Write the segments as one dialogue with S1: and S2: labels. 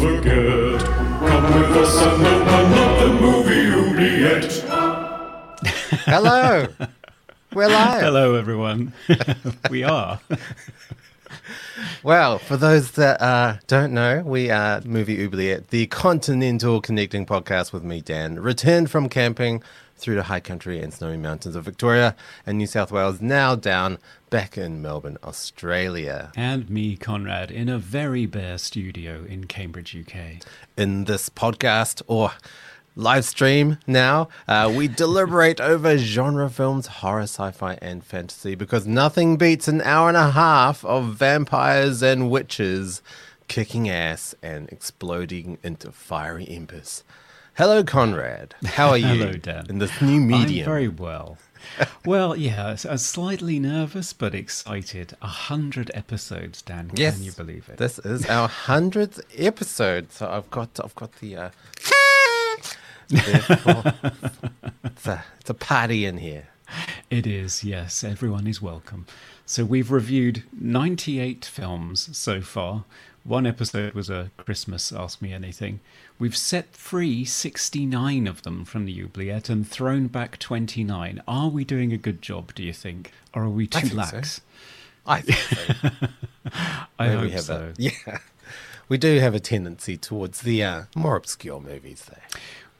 S1: forget. Come with us and open up the movie oubliette.
S2: Hello. We're live.
S3: Hello, everyone. we are.
S2: Well, for those that uh, don't know, we are Movie Oubliette, the continental connecting podcast with me, Dan. Returned from camping through the high country and snowy mountains of Victoria and New South Wales, now down back in Melbourne, Australia.
S3: And me, Conrad, in a very bare studio in Cambridge, UK.
S2: In this podcast, or live stream now. Uh, we deliberate over genre films, horror, sci fi, and fantasy because nothing beats an hour and a half of vampires and witches kicking ass and exploding into fiery embers. Hello, Conrad. How are you?
S3: Hello, Dan.
S2: In this new medium.
S3: I'm very well. well, yeah, I'm slightly nervous but excited. A hundred episodes, Dan.
S2: Yes,
S3: Can you believe it?
S2: This is our hundredth episode, so I've got I've got the. Uh, it's a, it's a party in here.
S3: It is, yes. Everyone is welcome. So we've reviewed 98 films so far. One episode was a Christmas Ask Me Anything. We've set free 69 of them from the oubliette and thrown back 29. Are we doing a good job, do you think? Or are we too lax?
S2: So. I think so.
S3: I Maybe hope so.
S2: A, yeah. We do have a tendency towards the uh, more obscure movies there.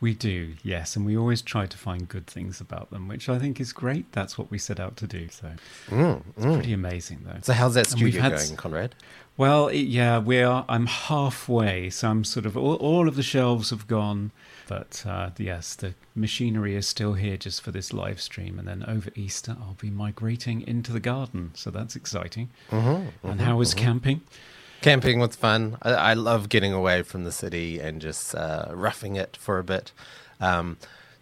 S3: We do, yes, and we always try to find good things about them, which I think is great. That's what we set out to do. So mm, it's mm. pretty amazing, though.
S2: So how's that studio going, Conrad?
S3: Well, yeah, we are. I'm halfway, so I'm sort of all, all of the shelves have gone, but uh, yes, the machinery is still here just for this live stream, and then over Easter I'll be migrating into the garden, so that's exciting. Mm-hmm, mm-hmm, and how is mm-hmm. camping?
S2: Camping was fun. I, I, love getting away from the city and just uh, roughing it for a bit. Um,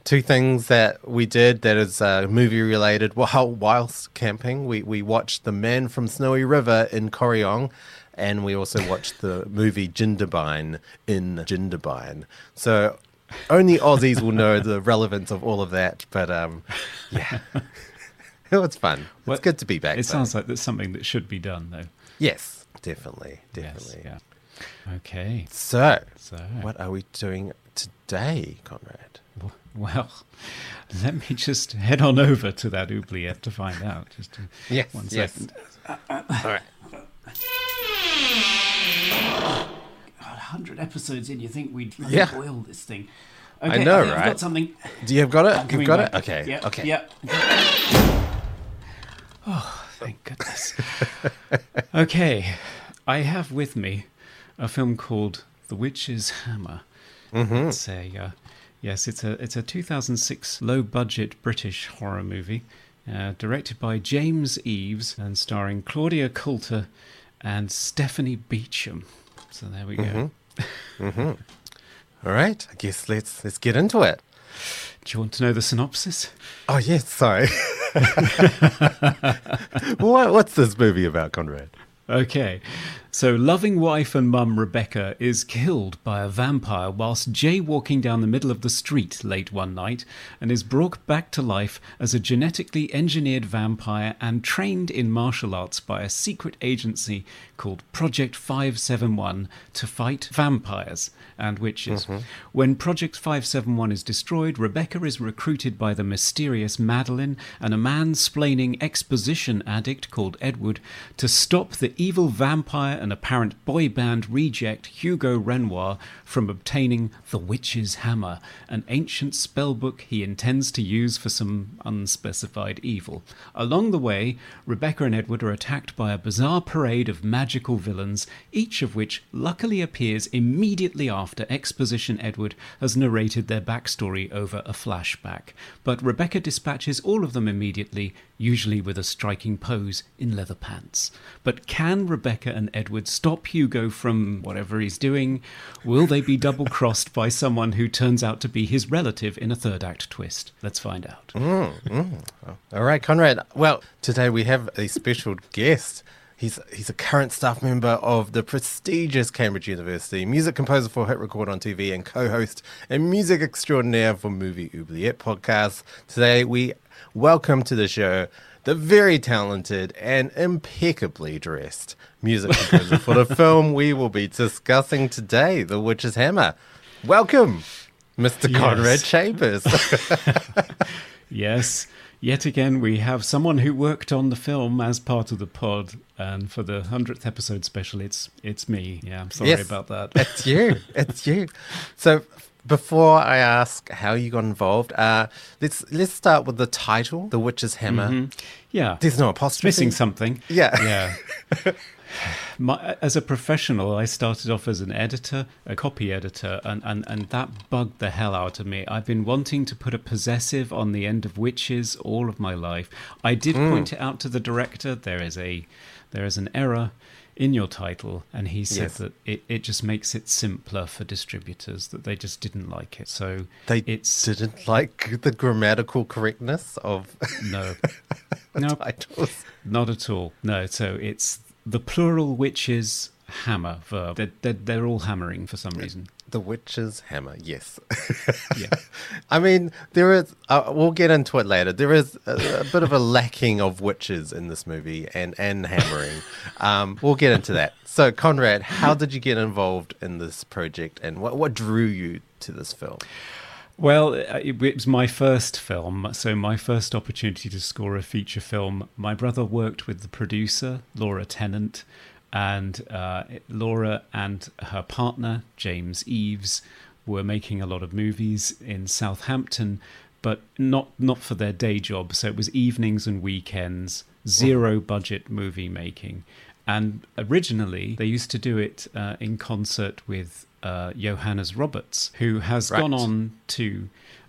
S2: two things that we did that is uh, movie related. Well, whilst camping, we, we watched The Man from Snowy River in Corryong, and we also watched the movie Jindabyne in Jindabyne. So only Aussies will know the relevance of all of that, but um, yeah. it was fun. Well, it's good to be back.
S3: It though. sounds like that's something that should be done, though.
S2: Yes. Definitely, definitely.
S3: Yes, yeah. Okay.
S2: So, so, what are we doing today, Conrad?
S3: Well, let me just head on over to that oubliette to find out. Just
S2: yes, one second. Yes. All right.
S3: 100 episodes in, you think we'd
S2: yeah.
S3: boil this thing.
S2: Okay, I know, I
S3: right? I've got something.
S2: Do you have got it? You've got back. it? Okay.
S3: Yep.
S2: Okay.
S3: Yep. Oh, thank goodness. okay, I have with me a film called The Witch's Hammer. Mm-hmm. It's a uh, yes, it's a it's a 2006 low budget British horror movie, uh, directed by James Eaves and starring Claudia Coulter and Stephanie Beacham. So there we go.
S2: Mm-hmm. Mm-hmm. All right, I guess let's let's get into it.
S3: Do you want to know the synopsis?
S2: Oh yes, sorry. what, what's this movie about, Conrad?
S3: Okay. So, loving wife and mum Rebecca is killed by a vampire whilst jaywalking down the middle of the street late one night and is brought back to life as a genetically engineered vampire and trained in martial arts by a secret agency called Project 571 to fight vampires and witches. Mm-hmm. When Project 571 is destroyed, Rebecca is recruited by the mysterious Madeline and a man splaining exposition addict called Edward to stop the evil vampire and apparent boy band reject Hugo Renoir from obtaining the Witch's Hammer, an ancient spellbook he intends to use for some unspecified evil. Along the way, Rebecca and Edward are attacked by a bizarre parade of magical villains, each of which luckily appears immediately after Exposition Edward has narrated their backstory over a flashback. But Rebecca dispatches all of them immediately, usually with a striking pose in leather pants. But can Rebecca and Edward Would stop Hugo from whatever he's doing? Will they be double crossed by someone who turns out to be his relative in a third act twist? Let's find out. Mm, mm.
S2: All right, Conrad. Well, today we have a special guest. He's he's a current staff member of the prestigious Cambridge University, music composer for Hit Record on TV, and co-host and music extraordinaire for Movie Oubliette podcast. Today we welcome to the show the very talented and impeccably dressed music composer for the film we will be discussing today, The Witch's Hammer. Welcome, Mr.
S3: Yes.
S2: Conrad Chambers.
S3: Yes, yet again, we have someone who worked on the film as part of the pod, and for the hundredth episode special, it's it's me. Yeah, I'm sorry
S2: Yes.
S3: about that.
S2: It's you. It's you. So before I ask how you got involved, uh, let's let's start with the title, The Witch's Hammer.
S3: yeah,
S2: There's no apostrophe.
S3: missing something.
S2: Yeah.
S3: Yeah. My, as a professional, I started off as an editor, a copy editor, and, and, and that bugged the hell out of me. I've been wanting to put a possessive on the end of witches all of my life. I did hmm. point it out to the director. There is a there is an error in your title, and he said
S2: Yes.
S3: that it, it just makes it simpler for distributors that they just didn't like it. So
S2: They
S3: it's
S2: didn't like the grammatical correctness of
S3: no, no,
S2: titles.
S3: Not at all. No, so it's the plural witches hammer verb. They're, they're, they're all hammering for some reason.
S2: The witches Hammer, yes.
S3: Yeah.
S2: I mean, there is. Uh, we'll get into it later. There is a, a bit of a lacking of witches in this movie and and hammering. Um, we'll get into that. So, Conrad, how did you get involved in this project, and what what drew you to this film?
S3: Well, uh, it it was my first film, so my first opportunity to score a feature film. My brother worked with the producer, Laura Tennant, and uh, Laura and her partner, James Eaves, were making a lot of movies in Southampton, but not not for their day job. So it was evenings and weekends, zero budget movie making. And originally, they used to do it uh, in concert with uh, Johannes Roberts, who has
S2: Right.
S3: gone on to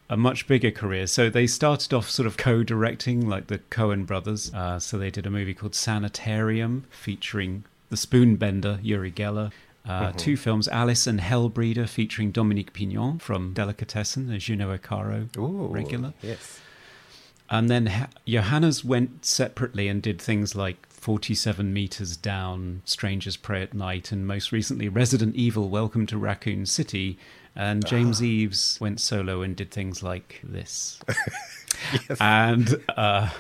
S3: a much bigger career. So they started off sort of co-directing, like the Coen brothers. Uh, so they did a movie called Sanitarium, featuring the spoonbender Uri Geller. Uh, Two films, Alice and Hellbreeder, featuring Dominique Pinon from Delicatessen, a Jeunet et Caro
S2: Ooh,
S3: regular.
S2: Yes.
S3: And then Ha- Johannes went separately and did things like 47 Meters Down, Strangers Prey at Night, and most recently Resident Evil Welcome to Raccoon City. And James Eaves went solo and did things like this. yes. And uh,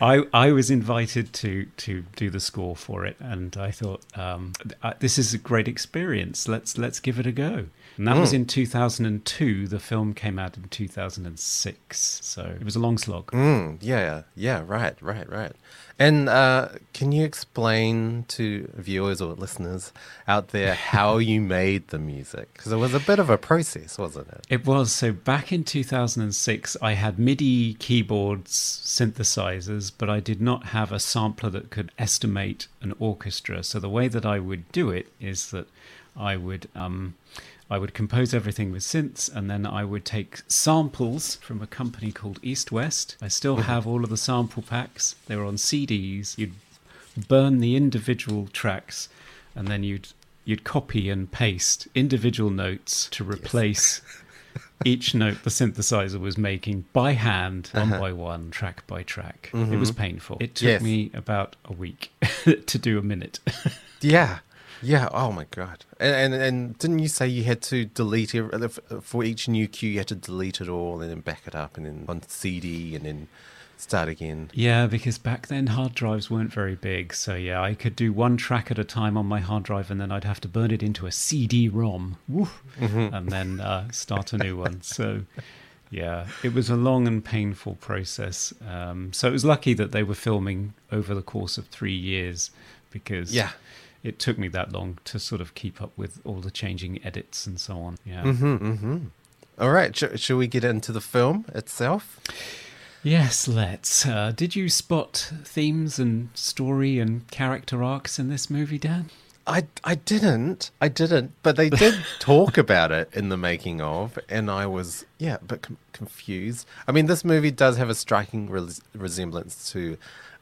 S3: I, I was invited to, to do the score for it, and I thought um, uh, this is a great experience. Let's let's give it a go. And that was in 2002. The film came out in 2006, so it was a long slog.
S2: Mm, yeah, yeah, right, right, right. And uh, can you explain to viewers or listeners out there how you made the music? Because it was a bit of a process, wasn't it?
S3: It was so back in 2006. I had MIDI keyboards, synthesizers, but I did not have a sampler that could estimate an orchestra. So the way that I would do it is that I would um, I would compose everything with synths, and then I would take samples from a company called East West. I still mm-hmm. have all of the sample packs. They were on CDs. You'd burn the individual tracks, and then you'd you'd copy and paste individual notes to replace each note the synthesizer was making by hand, one uh-huh. by one, track by track. It mm-hmm. was painful. It took
S2: Yes.
S3: me about a week to do a minute.
S2: Yeah, yeah. Oh my god! And, and and didn't you say you had to delete ev- for each new cue? You had to delete it all and then back it up and then on CD and then start again.
S3: Yeah, because back then hard drives weren't very big. So yeah, I could do one track at a time on my hard drive, and then I'd have to burn it into a CD-ROM, Woo. and then uh, start a new one. So yeah, it was a long and painful process. Um, so it was lucky that they were filming over the course of three years, because
S2: Yeah.
S3: It took me that long to sort of keep up with all the changing edits and so on. Yeah.
S2: Mm-hmm. All right, sh- shall we get into the film itself?
S3: Yes, let's. Uh, did you spot themes and story and character arcs in this movie, Dan?
S2: I, I didn't. I didn't. But they did talk about it in the making of, and I was, yeah, a bit com- confused. I mean, this movie does have a striking res- resemblance to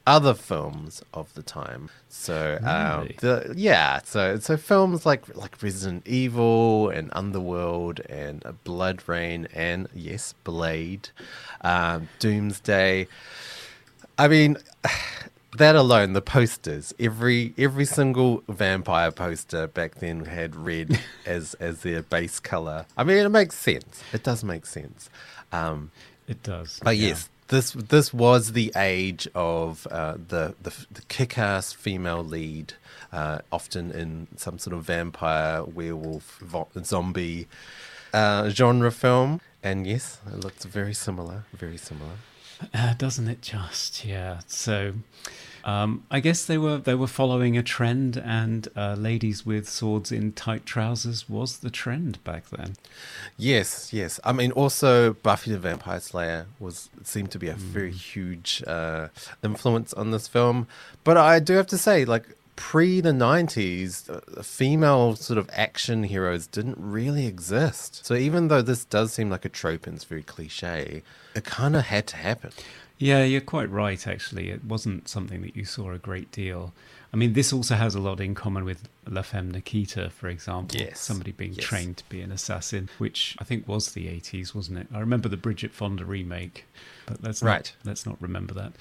S2: other films of the time. So um,
S3: Really?
S2: the yeah, so so films like like Resident Evil and Underworld and BloodRayne and yes, Blade, um, Doomsday. I mean, that alone, the posters, every every single vampire poster back then had red as as their base color. I mean, it makes sense. It does make sense. Um,
S3: It does.
S2: but
S3: yeah.
S2: yes, this this was the age of uh, the, the the kick-ass female lead, uh, often in some sort of vampire, werewolf, vo- zombie uh, genre film. And yes, it looks very similar. Very similar.
S3: Uh, doesn't it just? Yeah. So, um, I guess they were they were following a trend, and uh, ladies with swords in tight trousers was the trend back then.
S2: Yes, yes. I mean, also Buffy the Vampire Slayer was seemed to be a very huge uh, influence on this film. But I do have to say, like pre the nineties, uh, female sort of action heroes didn't really exist. So even though this does seem like a trope and it's very cliche, it kind of had to happen.
S3: Yeah, you're quite right. Actually, it wasn't something that you saw a great deal. I mean, this also has a lot in common with La Femme Nikita, for example.
S2: Yes,
S3: Somebody being
S2: yes.
S3: trained to be an assassin, which I think was the 80s, wasn't it? I remember the Bridget Fonda remake, but let's not, let's not remember that.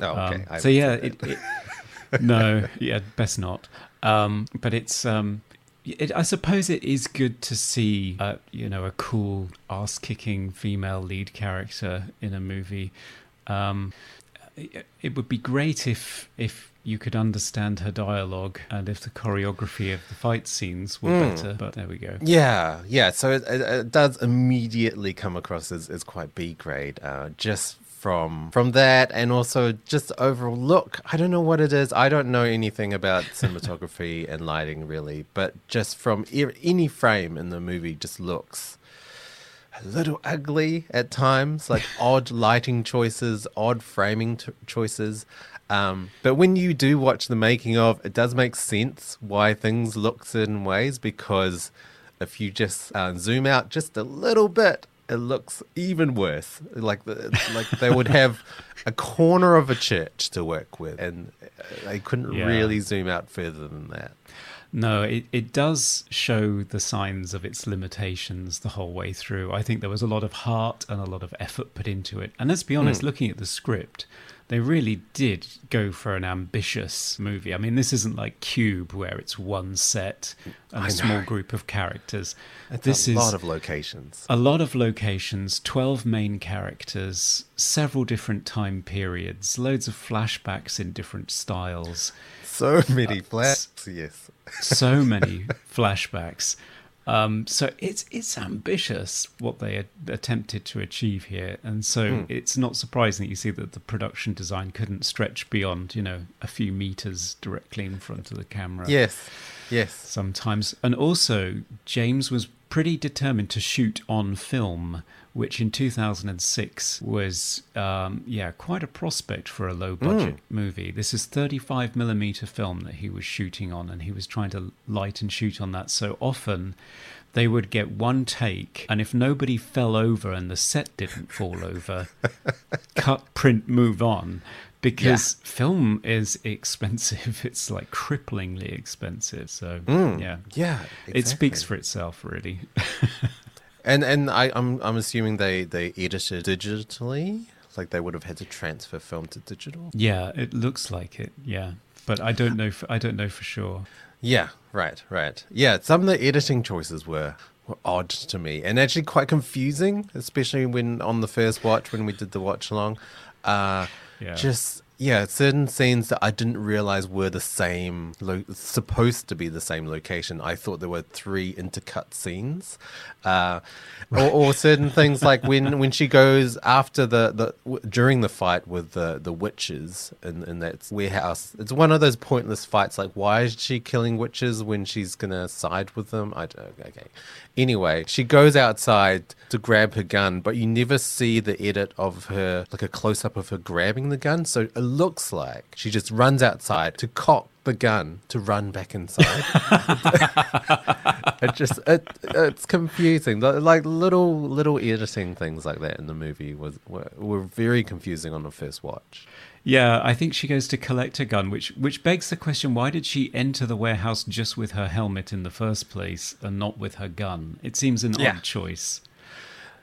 S2: Oh, okay.
S3: Um, so yeah, it, it, no, yeah, best not. Um, but it's, um, it, I suppose it is good to see, uh, you know, a cool ass-kicking female lead character in a movie. Um, it, it would be great if if you could understand her dialogue and if the choreography of the fight scenes were
S2: Hmm.
S3: better. But there we go.
S2: Yeah, yeah. So it, it, it does immediately come across as, as quite B grade, uh, just from from that, and also just the overall look. I don't know what it is. I don't know anything about cinematography and lighting really, but just from e- any frame in the movie, just looks a little ugly at times, like odd lighting choices, odd framing t- choices. Um, but when you do watch the making of, it does make sense why things look certain ways because if you just uh, zoom out just a little bit, it looks even worse. Like the, like they would have a corner of a church to work with, and they couldn't
S3: Yeah.
S2: really zoom out further than that.
S3: No, it, it does show the signs of its limitations the whole way through. I think there was a lot of heart and a lot of effort put into it. And let's be honest,
S2: Hmm.
S3: looking at the script, they really did go for an ambitious movie. I mean, this isn't like Cube, where it's one set and
S2: I
S3: a small
S2: know.
S3: group of characters. This
S2: a
S3: is a
S2: lot of locations.
S3: a lot of locations, 12 main characters, several different time periods, loads of flashbacks in different styles,
S2: So many flats, yes.
S3: so many flashbacks. Um, so it's it's ambitious what they attempted to achieve here, and so it's not surprising that you see that the production design couldn't stretch beyond you know a few meters directly in front of the camera
S2: Yes, yes.
S3: sometimes. And also, James was pretty determined to shoot on film, which in 2006 was, um, yeah, quite a prospect for a low budget movie. This is 35 millimeter film that he was shooting on, and he was trying to light and shoot on that. So often, they would get one take, and if nobody fell over and the set didn't fall over, cut, print, move on. Because film is expensive. It's like cripplingly expensive. So, yeah.
S2: Yeah,
S3: It speaks for itself, really.
S2: And and I, I'm I'm assuming they they edited digitally, like they would have had to transfer film to digital.
S3: yeah, it looks like it. Yeah. But I don't know. For, I don't know for sure.
S2: Yeah, right, right. Yeah, some of the editing choices were were odd to me and actually quite confusing, especially when on the first watch when we did the watch along. Uh,
S3: Yeah.
S2: Just yeah, certain scenes that I didn't realize were the same, lo- supposed to be the same location. I thought there were three intercut scenes, uh, or, or certain things like when when she goes after the the w- during the fight with the the witches in in that warehouse. It's one of those pointless fights. Like, why is she killing witches when she's gonna side with them? I don't. Okay. Anyway, she goes outside to grab her gun, but you never see the edit of her, like a close up of her grabbing the gun. So looks like she just runs outside to cock the gun to run back inside. it just it, it's confusing. Like little little editing things like that in the movie was were, were very confusing on the first watch.
S3: Yeah, I think she goes to collect a gun, which which begs the question: Why did she enter the warehouse just with her helmet in the first place and not with her gun? It seems an
S2: Yeah.
S3: odd choice.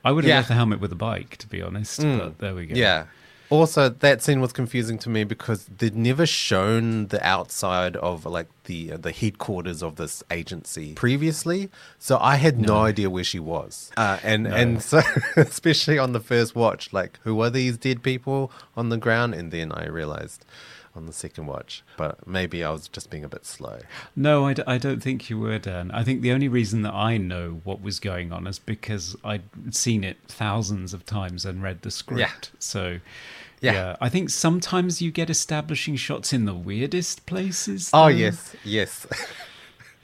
S3: I would have
S2: Yeah.
S3: left the helmet with the bike, to be honest. Mm. But there we go.
S2: Yeah. Also, that scene was confusing to me because they'd never shown the outside of like the the headquarters of this agency previously, so I had no, idea where she was. Uh, and and so, especially on the first watch, like who are these dead people on the ground? And then I realized on the second watch, but maybe I was just being a bit slow.
S3: No, I, d- I don't think you were, Dan. I think the only reason that I know what was going on is because I'd seen it thousands of times and read the script. Yeah. So,
S2: Yeah.
S3: yeah. I think sometimes you get establishing shots in the weirdest places.
S2: Oh yes, yes.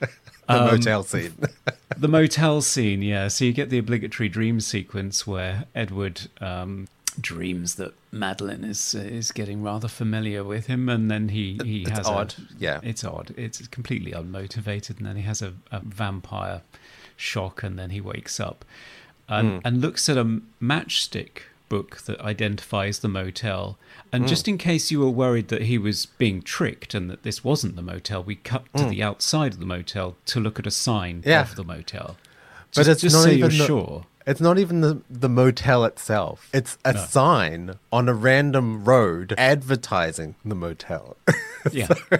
S2: the motel scene.
S3: the motel scene, yeah. So you get the obligatory dream sequence where Edward um, dreams that Madeline is is getting rather familiar with him, and then he he
S2: It's
S3: has a-
S2: odd, yeah.
S3: it's odd. It's completely unmotivated, and then he has a, a vampire shock, and then he wakes up and,
S2: Hmm.
S3: and looks at a matchstick book that identifies the motel.
S2: Hmm.
S3: And just in case you were worried that he was being tricked and that this wasn't the motel, we cut to the outside of the motel to look at a sign
S2: Hmm. Yeah.
S3: of the motel.
S2: But
S3: Just-
S2: it's
S3: just
S2: not
S3: so
S2: even
S3: you're
S2: the-
S3: sure.
S2: It's not even the, the motel itself. It's a
S3: No.
S2: sign on a random road advertising the motel.
S3: Yeah.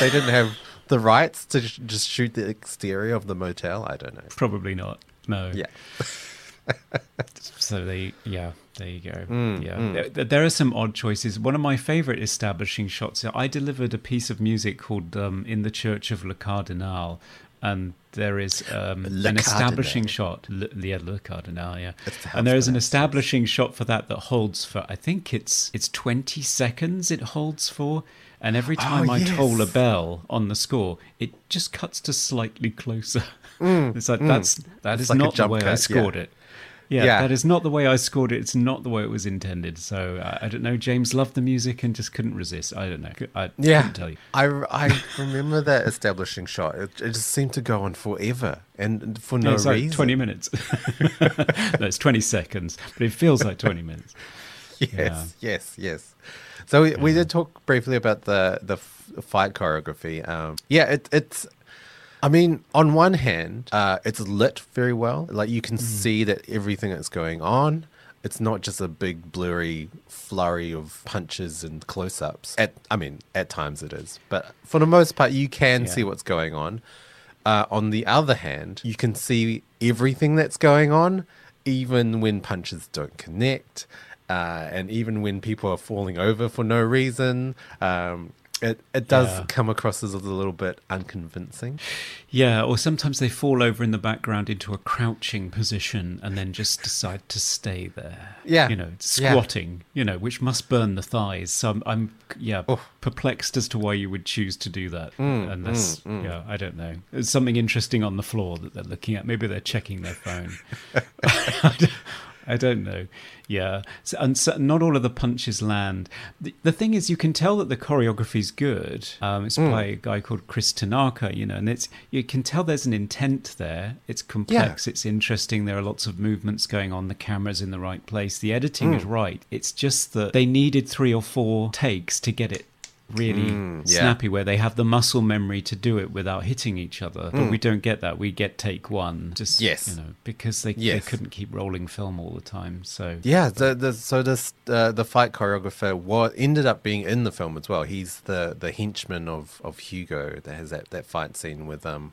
S2: they didn't have the rights to sh- just shoot the exterior of the motel. I don't know.
S3: Probably not. No.
S2: Yeah.
S3: So they, yeah, there you go.
S2: Mm,
S3: yeah, There, there are some odd choices. One of my favorite establishing shots. I delivered a piece of music called um, "In the Church of Le Cardinal," and there is um, an establishing shot. Le, yeah, Le Cardinal. Yeah, and there is an establishing shot for that that holds for. I think it's it's twenty seconds. It holds for. And every time I toll a bell on the score, it just cuts to slightly closer. it's like that's that
S2: Mm, It's
S3: is
S2: like
S3: not the way I
S2: cut, yeah.
S3: scored it. Yeah,
S2: Yeah.
S3: that is not the way I scored it. It's not the way it was intended. So uh, I don't know. James loved the music and just couldn't resist. I don't know. I
S2: Yeah.
S3: couldn't tell you.
S2: I, I remember that establishing shot. It, it just seemed to go on forever and for no
S3: it's like
S2: reason.
S3: 20 minutes. no, it's 20 seconds, but it feels like 20 minutes.
S2: Yes, yes, yes. So we, we did talk briefly about the the fight choreography. Um, yeah, it, it's. I mean, on one hand, uh, it's lit very well. Like you can see that everything that's going on. It's not just a big blurry flurry of punches and close-ups. At I mean, at times it is, but for the most part, you can
S3: Yeah.
S2: see what's going on. Uh, on the other hand, you can see everything that's going on, even when punches don't connect, uh, and even when people are falling over for no reason. Um, it, it does
S3: Yeah.
S2: come across as a little bit unconvincing.
S3: Yeah, or sometimes they fall over in the background into a crouching position and then just decide to stay there.
S2: Yeah.
S3: You know,
S2: Yeah.
S3: squatting, you know, which must burn the thighs. So I'm, I'm yeah,
S2: Oof.
S3: perplexed as to why you would choose to do that.
S2: Mm,
S3: Unless, yeah, I don't know. There's something interesting on the floor that they're looking at. Maybe they're checking their phone. I don't know. Yeah, so, and so not all of the punches land. The, the thing is, you can tell that the choreography's good. Um, it's by a guy called Chris Tanaka, you know, and it's you can tell there's an intent there. It's complex. It's interesting. There are lots of movements going on. The camera's in the right place. The editing is right. It's just that they needed three or four takes to get it really
S2: yeah.
S3: snappy where they have the muscle memory to do it without hitting each other but we don't get that we get take one just
S2: Yes.
S3: you know because they,
S2: Yes.
S3: they couldn't keep rolling film all the time so
S2: Yeah, the, the, so this uh, the fight choreographer what ended up being in the film as well. He's the the henchman of, of Hugo that has that, that fight scene with um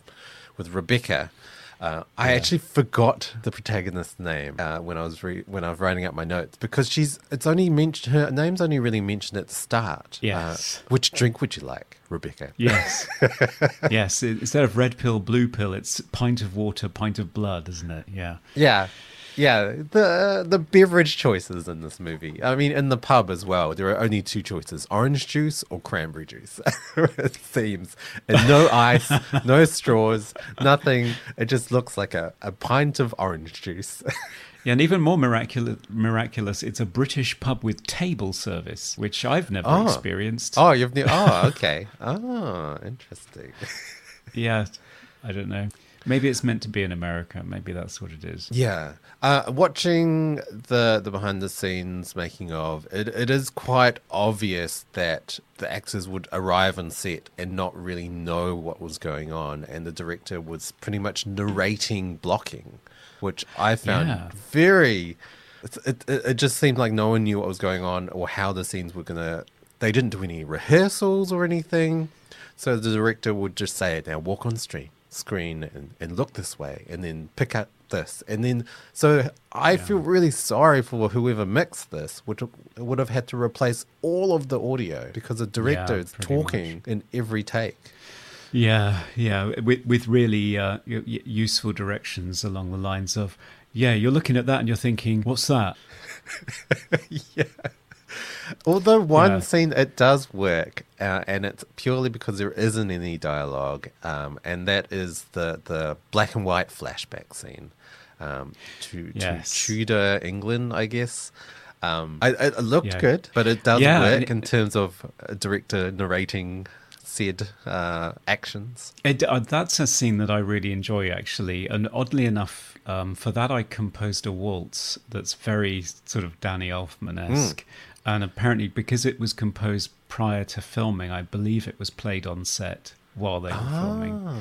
S2: with Rebecca. Uh, I actually forgot the protagonist's name uh, when I was re- when I was writing up my notes because she's it's only mentioned her name's only really mentioned at the start.
S3: Yes.
S2: Uh, which drink would you like, Rebecca?
S3: yes yes instead of red pill blue pill it's pint of water pint of blood isn't it yeah
S2: Yeah, yeah. The the beverage choices in this movie. I mean, in the pub as well. There are only two choices: orange juice or cranberry juice. it seems, and no ice, no straws, nothing. It just looks like a, a pint of orange juice.
S3: yeah and even more miraculous miraculous it's a british pub with table service which i've never
S2: Oh.
S3: experienced
S2: oh, you've ne- oh, okay. Oh, interesting.
S3: yeah i don't know Maybe it's meant to be in America. Maybe that's what it is.
S2: Yeah, uh, watching the the behind the scenes making of it, it is quite obvious that the actors would arrive on set and not really know what was going on, and the director was pretty much narrating blocking, which I found
S3: Yeah.
S2: very. It, it, it just seemed like no one knew what was going on or how the scenes were gonna. They didn't do any rehearsals or anything, so the director would just say, "Now walk on street." Screen and, and look this way and then pick up this. And then so i feel really sorry for whoever mixed this which would have had to replace all of the audio because the director
S3: Yeah,
S2: is talking in every take.
S3: Yeah, yeah, with with really uh, useful directions along the lines of, yeah, you're looking at that and you're thinking, what's that?
S2: although one
S3: Yeah.
S2: scene it does work uh, and it's purely because there isn't any dialogue um, and that is the the black and white flashback scene um, to,
S3: Yes.
S2: to tudor england i guess um, I, it looked
S3: Yeah.
S2: good but it does
S3: Yeah,
S2: work
S3: it-
S2: in terms of a director narrating said uh, actions
S3: It, uh, that's a scene that I really enjoy, actually. And oddly enough, um, for that, I composed a waltz that's very sort of Danny Elfman esque. And apparently, because it was composed prior to filming, I believe it was played on set while they were filming.
S2: Ah,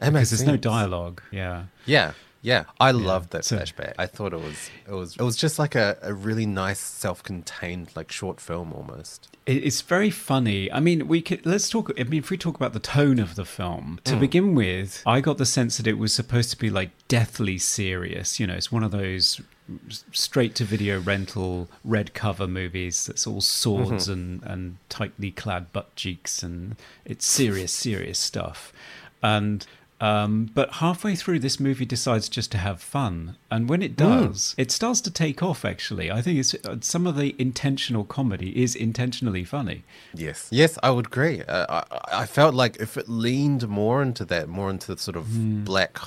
S2: makes
S3: Because there's no dialogue. Yeah.
S2: Yeah, yeah. I loved that
S3: so-
S2: flashback. I thought it was it was it was just like a, a really nice self-contained like short film almost.
S3: It's very funny. I mean, we could let's talk. I mean, if we talk about the tone of the film to begin with, I got the sense that it was supposed to be like deathly serious. You know, it's one of those straight to video rental red cover movies that's all swords and and tightly clad butt cheeks and it's serious, serious stuff. And um, but halfway through, this movie decides just to have fun, and when it does, it starts to take off. Actually, I think it's uh, some of the intentional comedy is intentionally funny.
S2: Yes, yes, I would agree. Uh, I I felt like if it leaned more into that, more into the sort of black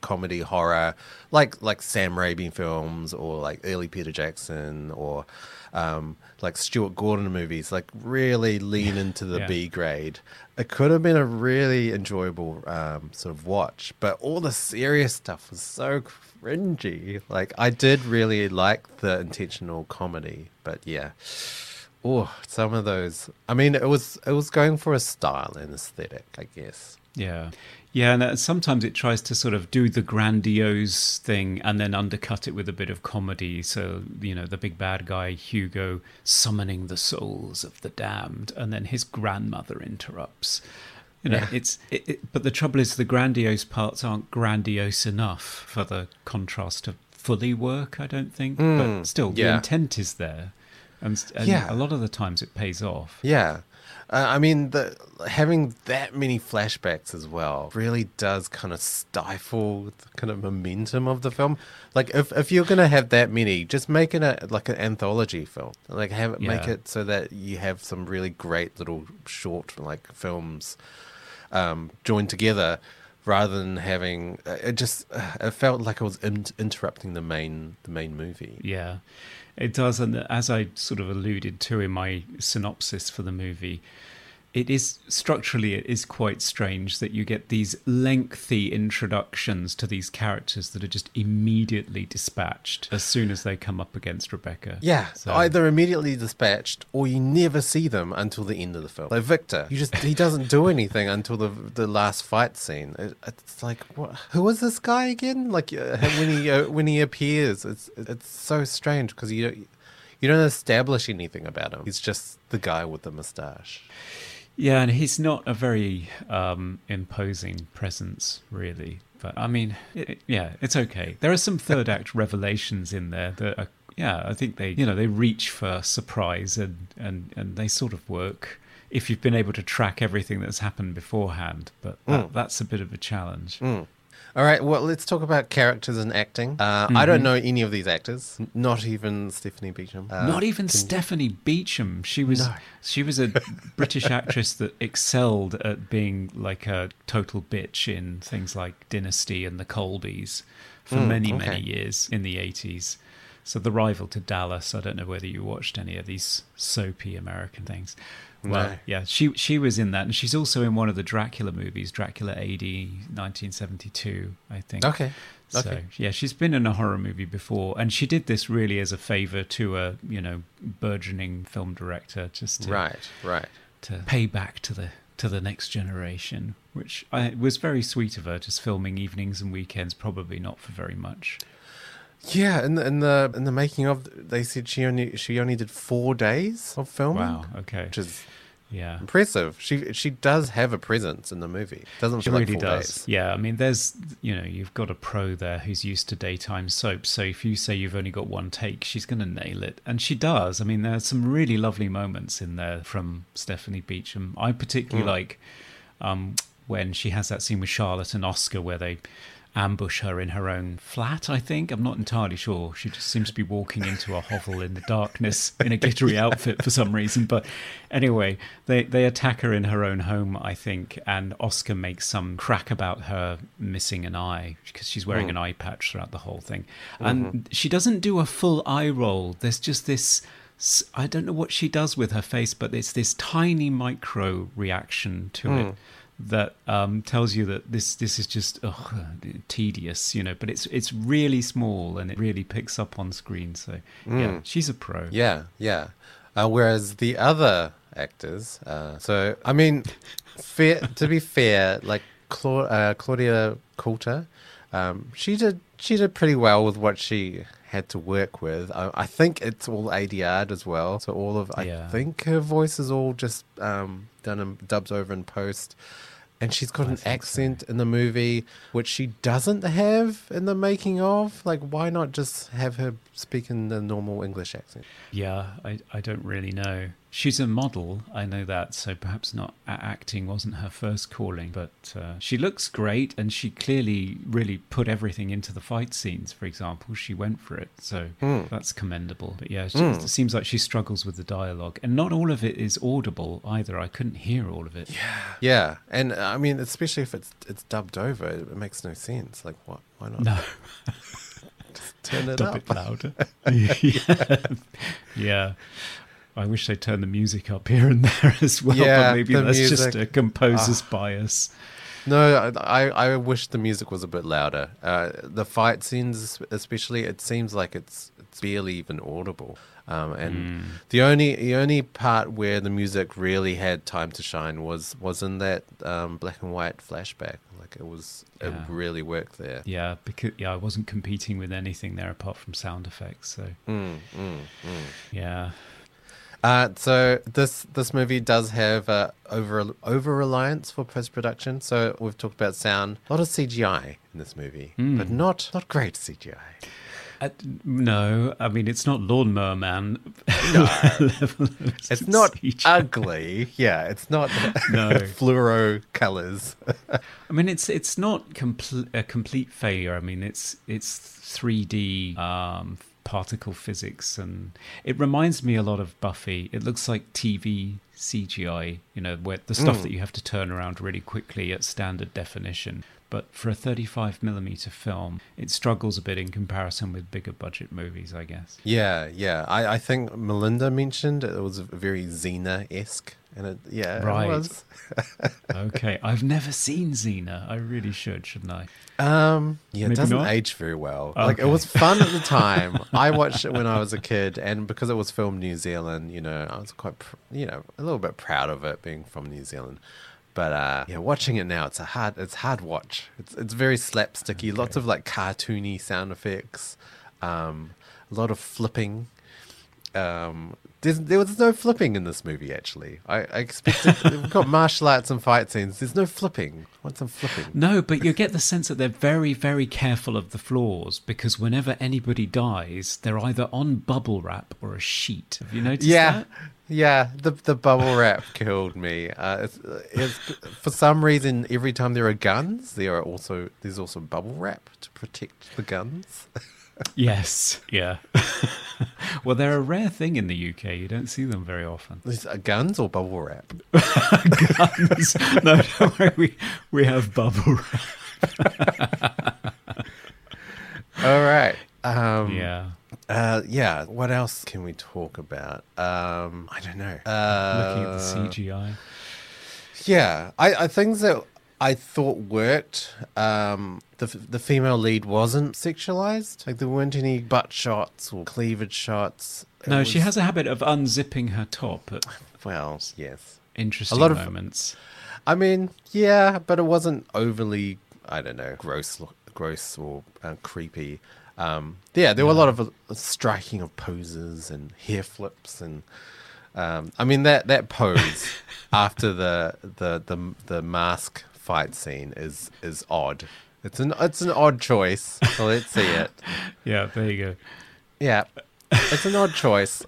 S2: comedy horror, like like Sam Raimi films or like early Peter Jackson or um, like Stuart Gordon movies, like really lean into the
S3: Yeah.
S2: B grade. It could have been a really enjoyable um, sort of watch, but all the serious stuff was so cringy. Like I did really like the intentional comedy, but yeah. Oh, some of those. I mean, it was it was going for a style and aesthetic, I guess.
S3: Yeah. Yeah, and uh, sometimes it tries to sort of do the grandiose thing and then undercut it with a bit of comedy. So, you know, the big bad guy, Hugo, summoning the souls of the damned, and then his grandmother interrupts. You know,
S2: Yeah.
S3: it's. It, it, but the trouble is, the grandiose parts aren't grandiose enough for the contrast to fully work, I don't think. but still, the intent is there. And, and
S2: Yeah.
S3: a lot of the times it pays off.
S2: Yeah, uh, I mean, the having that many flashbacks as well really does kind of stifle the kind of momentum of the film. Like, if if you're gonna have that many, just make it a like an anthology film. Like, have it make it so that you have some really great little short like films um, joined together. Rather than having uh, it, just uh, it felt like I was in- interrupting the main the main movie.
S3: Yeah, it does. And as I sort of alluded to in my synopsis for the movie, it is structurally it is quite strange that you get these lengthy introductions to these characters that are just immediately dispatched as soon as they come up against Rebecca.
S2: Yeah,
S3: So-
S2: either immediately dispatched or you never see them until the end of the film. Like Victor, you just he doesn't do anything until the the last fight scene. It, it's like what? Who is this guy again? Like uh, when he uh, when he appears, it's it's so strange because you don't you don't establish anything about him. He's just the guy with the mustache.
S3: Yeah, and he's not a very um, imposing presence, really. But I mean, it, yeah, it's okay. There are some third act revelations in there that are, yeah, I think they, you know, they reach for surprise and, and, and they sort of work if you've been able to track everything that's happened beforehand. But that, that's a bit of a challenge.
S2: All right, well, let's talk about characters and acting. Uh, I don't know any of these actors, not even Stephanie Beacham. Uh,
S3: Not even Stephanie Beacham. She was
S2: No.
S3: she was a British actress that excelled at being like a total bitch in things like Dynasty and The Colbys for many
S2: okay.
S3: many years in the eighties. So the rival to Dallas. I don't know whether you watched any of these soapy American things, Well,
S2: No.
S3: yeah, she she was in that, and she's also in one of the Dracula movies, Dracula AD 1972, I think.
S2: Okay.
S3: So
S2: Okay.
S3: yeah, she's been in a horror movie before, and she did this really as a favor to a you know burgeoning film director, just to,
S2: Right, right.
S3: to pay back to the to the next generation, which I, was very sweet of her, just filming evenings and weekends, probably not for very much.
S2: Yeah, in the in the in the making of, they said she only she only did four days of filming.
S3: Wow. Okay.
S2: which is
S3: Yeah.
S2: impressive. She she does have a presence in the movie. Doesn't
S3: She
S2: feel like
S3: really
S2: four
S3: does.
S2: days.
S3: Yeah, I mean, there's, you know, you've got a pro there who's used to daytime soaps. So if you say you've only got one take, she's going to nail it. And she does. I mean, there's some really lovely moments in there from Stephanie Beacham. I particularly like um, when she has that scene with Charlotte and Oscar where they ambush her in her own flat, I think. I'm not entirely sure. She just seems to be walking into a hovel in the darkness in a glittery outfit for some reason. But anyway, they, they attack her in her own home, I think, and Oscar makes some crack about her missing an eye because she's wearing hmm. an eye patch throughout the whole thing. Mm-hmm. And she doesn't do a full eye roll. There's just this. I don't know what she does with her face, but it's this tiny micro reaction to it hmm. That um, tells you that this this is just ugh, tedious, you know. But it's it's really small and it really picks up on screen. So yeah, she's a pro.
S2: Yeah, yeah. Uh, whereas the other actors, uh, so I mean, fair to be fair, like Cla- uh, Claudia Coulter, um, she did she did pretty well with what she had to work with. I, I think it's all ADR'd as well, so all of I think her voice is all just um, done in dubs over in post. And she's got an accent in the movie which she doesn't have in the making of. Like, why not just have her speak in the normal English accent?
S3: Yeah, I, I don't really know. She's a model, I know that, so perhaps not acting wasn't her first calling, but uh, she looks great and she clearly really put everything into the fight scenes, for example. She went for it, so that's commendable. But yeah, she, it seems like she struggles with the dialogue, and not all of it is audible either. I couldn't hear all of it.
S2: Yeah, Yeah. and uh, I mean, especially if it's it's dubbed over, it, it makes no sense. Like, what? Why not
S3: No,
S2: turn it
S3: dub
S2: up?
S3: it louder. yeah. yeah. I wish they turned the music up here and there as well,
S2: Yeah,
S3: but maybe that's just
S2: music. Ah.
S3: a composer's bias.
S2: No, I I wish the music was a bit louder. Uh, the fight scenes, especially, it seems like it's it's barely even audible. Um, and
S3: Hmm.
S2: the only the only part where the music really had time to shine was was in that um, black and white flashback. Like it was,
S3: Yeah.
S2: it really worked there.
S3: Yeah, because yeah, I wasn't competing with anything there apart from sound effects. So
S2: Mm, mm, mm.
S3: yeah,
S2: Uh, so this this movie does have uh, over over reliance for post production. So we've talked about sound, a lot of CGI in this movie, but not not great CGI.
S3: uh, no, I mean it's not Lawnmower Man. level of
S2: It's not
S3: CGI.
S2: ugly. Yeah, it's not
S3: No.
S2: fluoro colors.
S3: I mean it's it's not complete a complete failure. I mean it's it's 3D um, particle physics, and it reminds me a lot of Buffy. It looks like TV CGI. You know, where the stuff hmm. that you have to turn around really quickly at standard definition. But for a 35 millimeter film, it struggles a bit in comparison with bigger budget movies, I guess.
S2: yeah, yeah. I, I think Melinda mentioned it was very Xena esque, and it yeah,
S3: Right.
S2: it was.
S3: Okay, I've never seen Xena. I really should, shouldn't I?
S2: Um, yeah, it doesn't
S3: not?
S2: age very well. Like it was fun at the time. I watched it when I was a kid, and because it was filmed New Zealand, you know, I was quite, you know, a little bit proud of it being from New Zealand. But uh, yeah, watching it now, it's a hard, it's hard watch. It's it's very slapsticky. Lots of like cartoony sound effects, um, a lot of flipping. Um, there's, there was no flipping in this movie. Actually, I, I expected we've got martial arts and fight scenes. There's no flipping. Want some flipping.
S3: No, but you get the sense that they're very, very careful of the flaws because whenever anybody dies, they're either on bubble wrap or a sheet. Have you noticed
S2: Yeah,
S3: that?
S2: yeah. The the bubble wrap killed me. Uh, it's, it's, for some reason, every time there are guns, there are also there's also bubble wrap to protect the guns.
S3: Yes. Yeah. well, they're a rare thing in the UK. You don't see them very often.
S2: Is it guns or bubble wrap?
S3: Guns. no, don't worry. We, we have bubble wrap.
S2: All right. Um,
S3: Yeah.
S2: Uh, yeah. What else can we talk about? Um, I don't know. Uh,
S3: Looking at the CGI.
S2: Yeah, I, I things that I thought worked. Um, the the female lead wasn't sexualized. Like there weren't any butt shots or cleavage shots. It
S3: No, she has a habit of unzipping her top at
S2: Well, yes.
S3: interesting a
S2: lot of-
S3: moments.
S2: I mean, yeah, but it wasn't overly. I don't know, gross, gross or uh, creepy. Um, yeah, there were a lot of uh, striking of poses and hair flips and. Um, I mean that that pose after the, the the the mask fight scene is is odd. It's an it's an odd choice. So let's see it.
S3: Yeah, there you go.
S2: Yeah, it's an odd choice.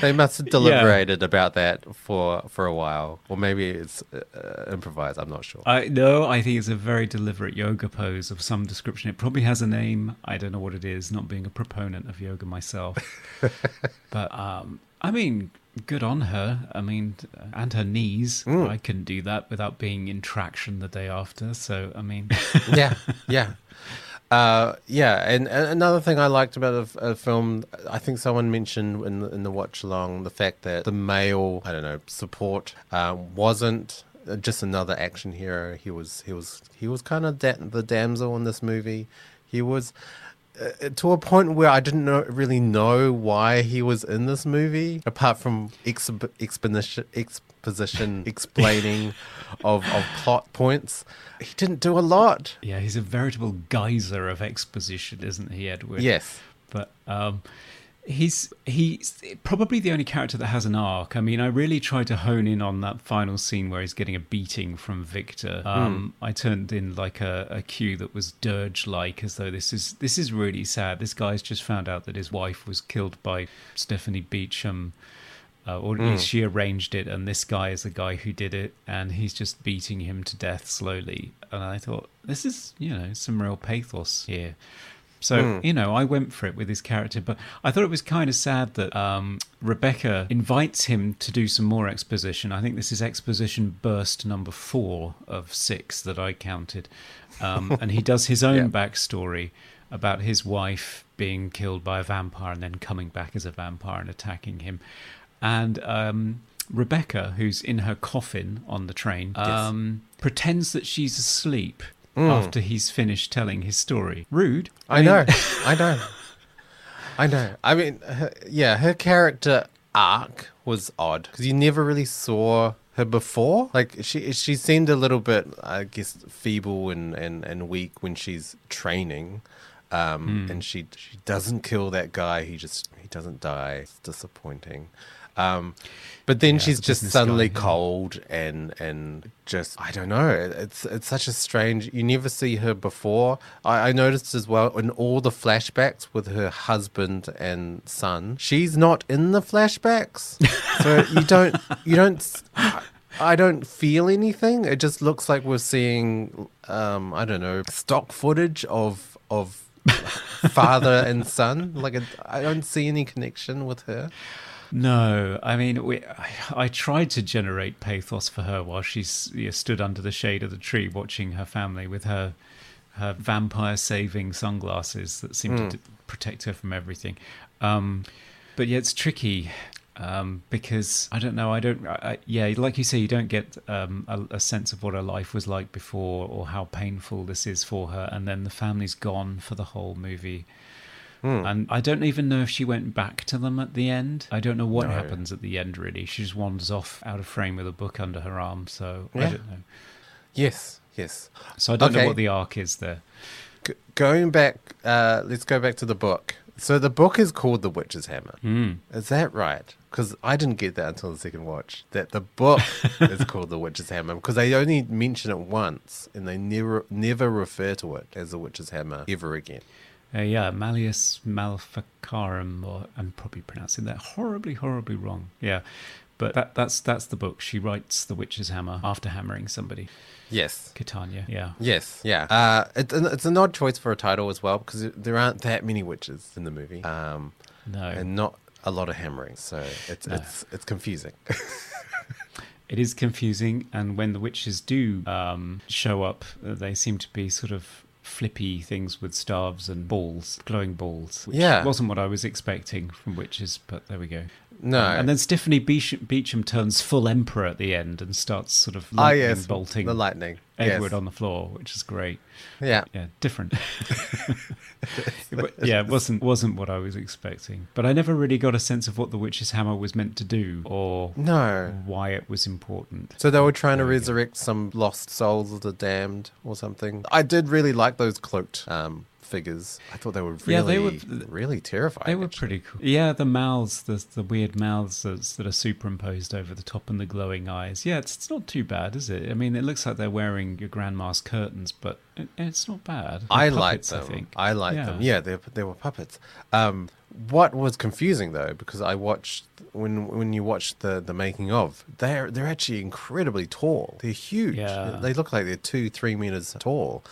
S2: they must have deliberated about that for for a while, or maybe it's uh, improvised. I'm not sure.
S3: I no, I think it's a very deliberate yoga pose of some description. It probably has a name. I don't know what it is. Not being a proponent of yoga myself, but um, I mean, good on her. I mean, and her knees.
S2: Mm.
S3: I couldn't do that without being in traction the day after. So I mean,
S2: yeah, yeah. Uh, yeah, and, and another thing I liked about a film, I think someone mentioned in the, in the watch along the fact that the male, I don't know, support uh, wasn't uh, just another action hero. He was he was he was kind of the damsel in this movie. He was uh, to a point where I didn't know, really know why he was in this movie, apart from exp- exposition, exposition explaining of, of plot points. He didn't do a lot.
S3: yeah, he's a veritable geyser of exposition, isn't he, Edward?
S2: Yes.
S3: but um, he's he's probably the only character that has an arc. I mean, I really tried to hone in on that final scene where he's getting a beating from Victor. Um, I turned in like a, a cue that was dirge-like, as though this is this is really sad. This guy's just found out that his wife was killed by Stephanie Beacham. Uh, or at least she arranged it, and this guy is the guy who did it, and he's just beating him to death slowly. And I thought, this is, you know, some real pathos here. So, you know, I went for it with his character, but I thought it was kind of sad that um, Rebecca invites him to do some more exposition. I think this is exposition burst number four of six that I counted. Um, and he does his own
S2: Yeah.
S3: backstory about his wife being killed by a vampire and then coming back as a vampire and attacking him. And um, Rebecca, who's in her coffin on the train, um, pretends that she's asleep after he's finished telling his story. Rude.
S2: I know. I know. I know. I mean, her, yeah, her character arc was odd because you never really saw her before. Like she she seemed a little bit, I guess, feeble and and, and weak when she's training. Um, and she she doesn't kill that guy. He just he doesn't die. It's disappointing. Um, but then
S3: Yeah,
S2: she's just suddenly
S3: guy,
S2: cold and and just I don't know. It's it's such a strange. You never see her before. I, I noticed as well in all the flashbacks with her husband and son. She's not in the flashbacks, so you don't you don't. I don't feel anything. It just looks like we're seeing um, I don't know stock footage of of father and son. Like it, I don't see any connection with her.
S3: No, I mean, we, I, I tried to generate pathos for her while she you know, stood under the shade of the tree watching her family with her her vampire saving sunglasses that seem to d- protect her from everything. Um, but yeah, it's tricky um, because I don't know. I don't. I, I- yeah, like you say, you don't get um, a, a sense of what her life was like before or how painful this is for her, and then the family's gone for the whole movie. And I don't even know if she went back to them at the end. I don't know what
S2: No.
S3: happens at the end, really. She just wanders off out of frame with a book under her arm. So I don't know.
S2: Yes, yes.
S3: So I don't
S2: Okay.
S3: know what the arc is there.
S2: G- going back, uh, let's go back to the book. So the book is called The Witch's Hammer.
S3: Mm.
S2: Is that right? Because I didn't get that until the second watch. That the book is called The Witch's Hammer because they only mention it once and they never never refer to it as The Witch's Hammer ever again.
S3: Uh, yeah, Malleus Maleficarum, or I'm probably pronouncing that horribly, horribly wrong. Yeah, but that, that's that's the book. She writes the witch's hammer after hammering somebody.
S2: Yes.
S3: Catania. Yeah.
S2: Yes, yeah. Uh, it, it's an odd choice for a title as well because there aren't that many witches in the movie, um,
S3: No.
S2: and not a lot of hammering, so it's
S3: No.
S2: it's it's confusing.
S3: It is confusing, and when the witches do um, show up, uh, they seem to be sort of flippy things with staves and balls, glowing balls. Which
S2: Yeah.
S3: wasn't what I was expecting from witches, but there we go.
S2: No.
S3: and then Stephanie Beacham, turns full emperor at the end and starts sort of
S2: Ah,
S3: lightning
S2: yes,
S3: bolting
S2: the lightning.
S3: Edward
S2: yes.
S3: on the floor, which is great.
S2: Yeah.
S3: Yeah, different. Yeah, it wasn't wasn't what I was expecting. But I never really got a sense of what the witch's hammer was meant to do or
S2: No.
S3: why it was important.
S2: So they were trying to
S3: There we go.
S2: resurrect some lost souls of the damned or something. I did really like those cloaked um, figures. I thought they were really,
S3: Yeah, they were-
S2: really terrifying.
S3: They were
S2: actually.
S3: pretty cool. Yeah, the mouths, the the weird mouths that's, that are superimposed over the top, and the glowing eyes. Yeah, it's, it's not too bad, is it? I mean, it looks like they're wearing your grandma's curtains, but it, it's not bad. They're
S2: I like them.
S3: I think.
S2: I like them. Yeah, they they were puppets. Um, what was confusing though, because I watched when when you watch the the making of, they're they're actually incredibly tall. They're huge.
S3: Yeah.
S2: They look like they're two three meters tall.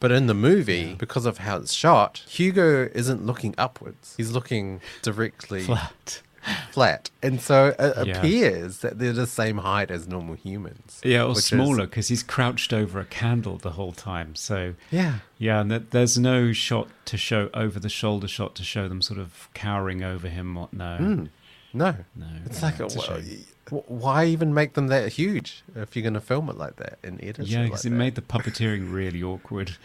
S2: But in the movie, because of how it's shot, Hugo isn't looking upwards. He's looking directly
S3: flat.
S2: flat. And so it
S3: Yeah.
S2: appears that they're the same height as normal humans.
S3: Yeah, or smaller because he's crouched over a candle the whole time. So
S2: Yeah.
S3: yeah, and that, there's no shot to show over the shoulder shot to show them sort of cowering over him. What? No,
S2: Hmm. No.
S3: no.
S2: It's
S3: no,
S2: like,
S3: it's a shame.
S2: wh- why even make them that huge if you're going to film it like that and edit
S3: Yeah, because
S2: like
S3: it
S2: that?
S3: made the puppeteering really awkward.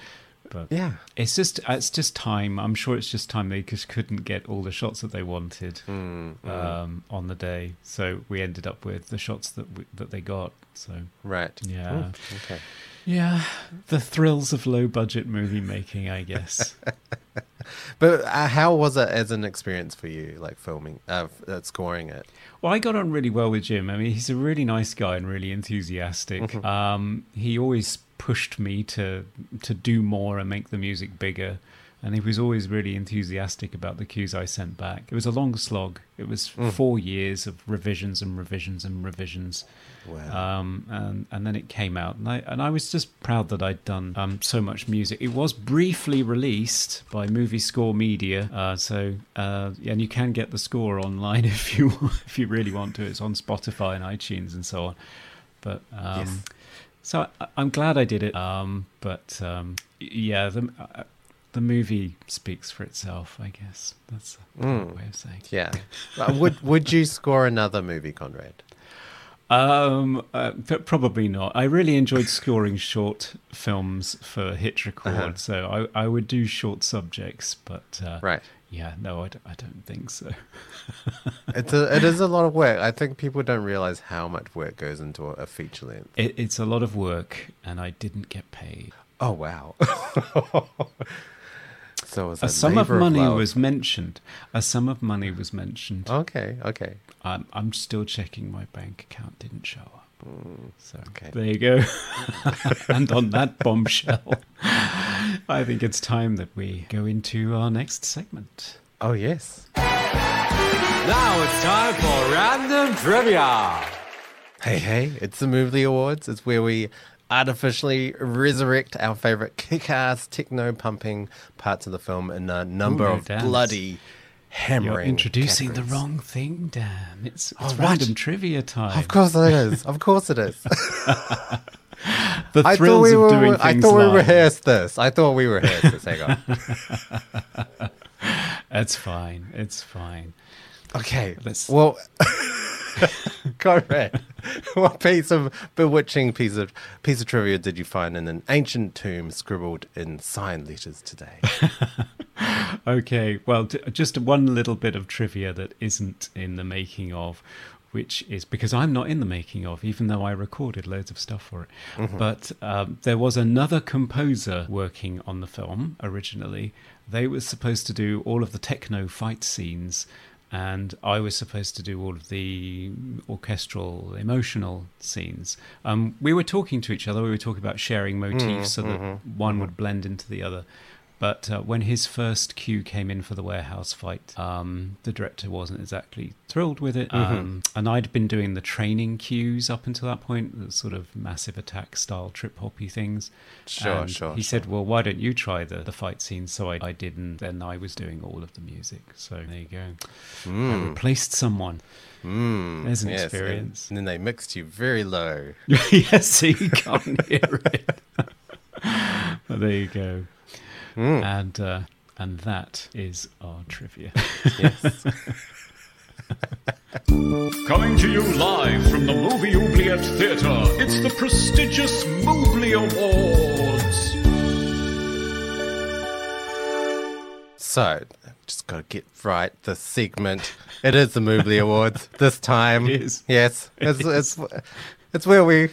S3: But
S2: Yeah.
S3: it's just it's just time. I'm sure it's just time they just couldn't get all the shots that they wanted
S2: Mm, mm.
S3: um, on the day, so we ended up with the shots that we, that they got. So
S2: right.
S3: yeah.
S2: Mm, okay.
S3: yeah, the thrills of low budget movie making, I guess.
S2: But uh, how was it as an experience for you, like filming, uh, uh, scoring it?
S3: Well, I got on really well with Jim. I mean, he's a really nice guy and really enthusiastic. Um, he always pushed me to to do more and make the music bigger, and he was always really enthusiastic about the cues I sent back. It was a long slog. It was four years of revisions and revisions and revisions.
S2: Wow.
S3: Um, and and then it came out, and I and I was just proud that I'd done um, so much music. It was briefly released by Movie Score Media, uh, so uh, and you can get the score online if you if you really want to. It's on Spotify and iTunes and so on. But um,
S2: Yes.
S3: so I, I'm glad I did it. Um, but um, yeah, the uh, the movie speaks for itself. I guess that's a
S2: Mm.
S3: way of saying.
S2: yeah. Uh, would Would you score another movie, Conrad?
S3: Um, uh, probably not. I really enjoyed scoring short films for hitRECord,
S2: Uh-huh.
S3: so I, I would do short subjects. But uh,
S2: Right.
S3: yeah, no, I, d- I don't think so.
S2: It's a, it is a lot of work. I think people don't realize how much work goes into a, a feature length.
S3: It, it's a lot of work, and I didn't get paid.
S2: Oh wow. so was
S3: A
S2: a
S3: sum of money
S2: love.
S3: was mentioned. A sum of money was mentioned.
S2: Okay. Okay.
S3: I'm, I'm still checking my bank account. Didn't show up. So
S2: Mm, okay.
S3: there you go. and on that bombshell, I think it's time that we go into our next segment.
S2: Oh yes.
S4: Now it's time for random trivia.
S2: Hey, hey, it's the Movie Awards. It's where we artificially resurrect our favorite kick-ass, techno-pumping parts of the film in a number
S3: Ooh,
S2: of
S3: dance.
S2: bloody, hammering.
S3: You're introducing the wrong thing, Dan. It's, it's
S2: Oh,
S3: random trivia time.
S2: Of course it is. Of course it is.
S3: The
S2: I thought
S3: thrills
S2: we
S3: of
S2: were.
S3: doing
S2: I
S3: things
S2: thought we
S3: live.
S2: rehearsed this. I thought we rehearsed this. Hang on.
S3: It's fine. It's fine.
S2: Okay.
S3: Let's-
S2: Well, Conrad, what piece of bewitching piece of piece of trivia did you find in an ancient tomb scribbled in sign letters today?
S3: Okay, well, d- just one little bit of trivia that isn't in the making of, which is because I'm not in the making of, even though I recorded loads of stuff for it. But um, there was another composer working on the film originally. They were supposed to do all of the techno fight scenes, and I was supposed to do all of the orchestral, emotional scenes. Um, we were talking to each other. We were talking about sharing motifs mm, so that mm-hmm. one mm-hmm. would blend into the other. But uh, when his first cue came in for the warehouse fight, um, the director wasn't exactly thrilled with it.
S2: Mm-hmm.
S3: Um, and I'd been doing the training cues up until that point, the sort of Massive Attack style trip hoppy things.
S2: Sure,
S3: And
S2: sure,
S3: He
S2: sure.
S3: said, "Well, why don't you try the, the fight scene?" So I, I did, and then I was doing all of the music. So there you go. I replaced someone.
S2: Mm,
S3: There's an
S2: yes,
S3: experience.
S2: And, then they mixed you very low.
S3: yes, so you can't hear it. there you go.
S2: Hmm.
S3: And uh, and that is our trivia.
S2: Yes.
S1: Coming to you live from the Movie Oubliette Theatre, it's the prestigious Mobley Awards.
S2: So, just got to get right the segment. It is the Mobley Awards this time.
S3: It is.
S2: Yes, it's, it's it's where we.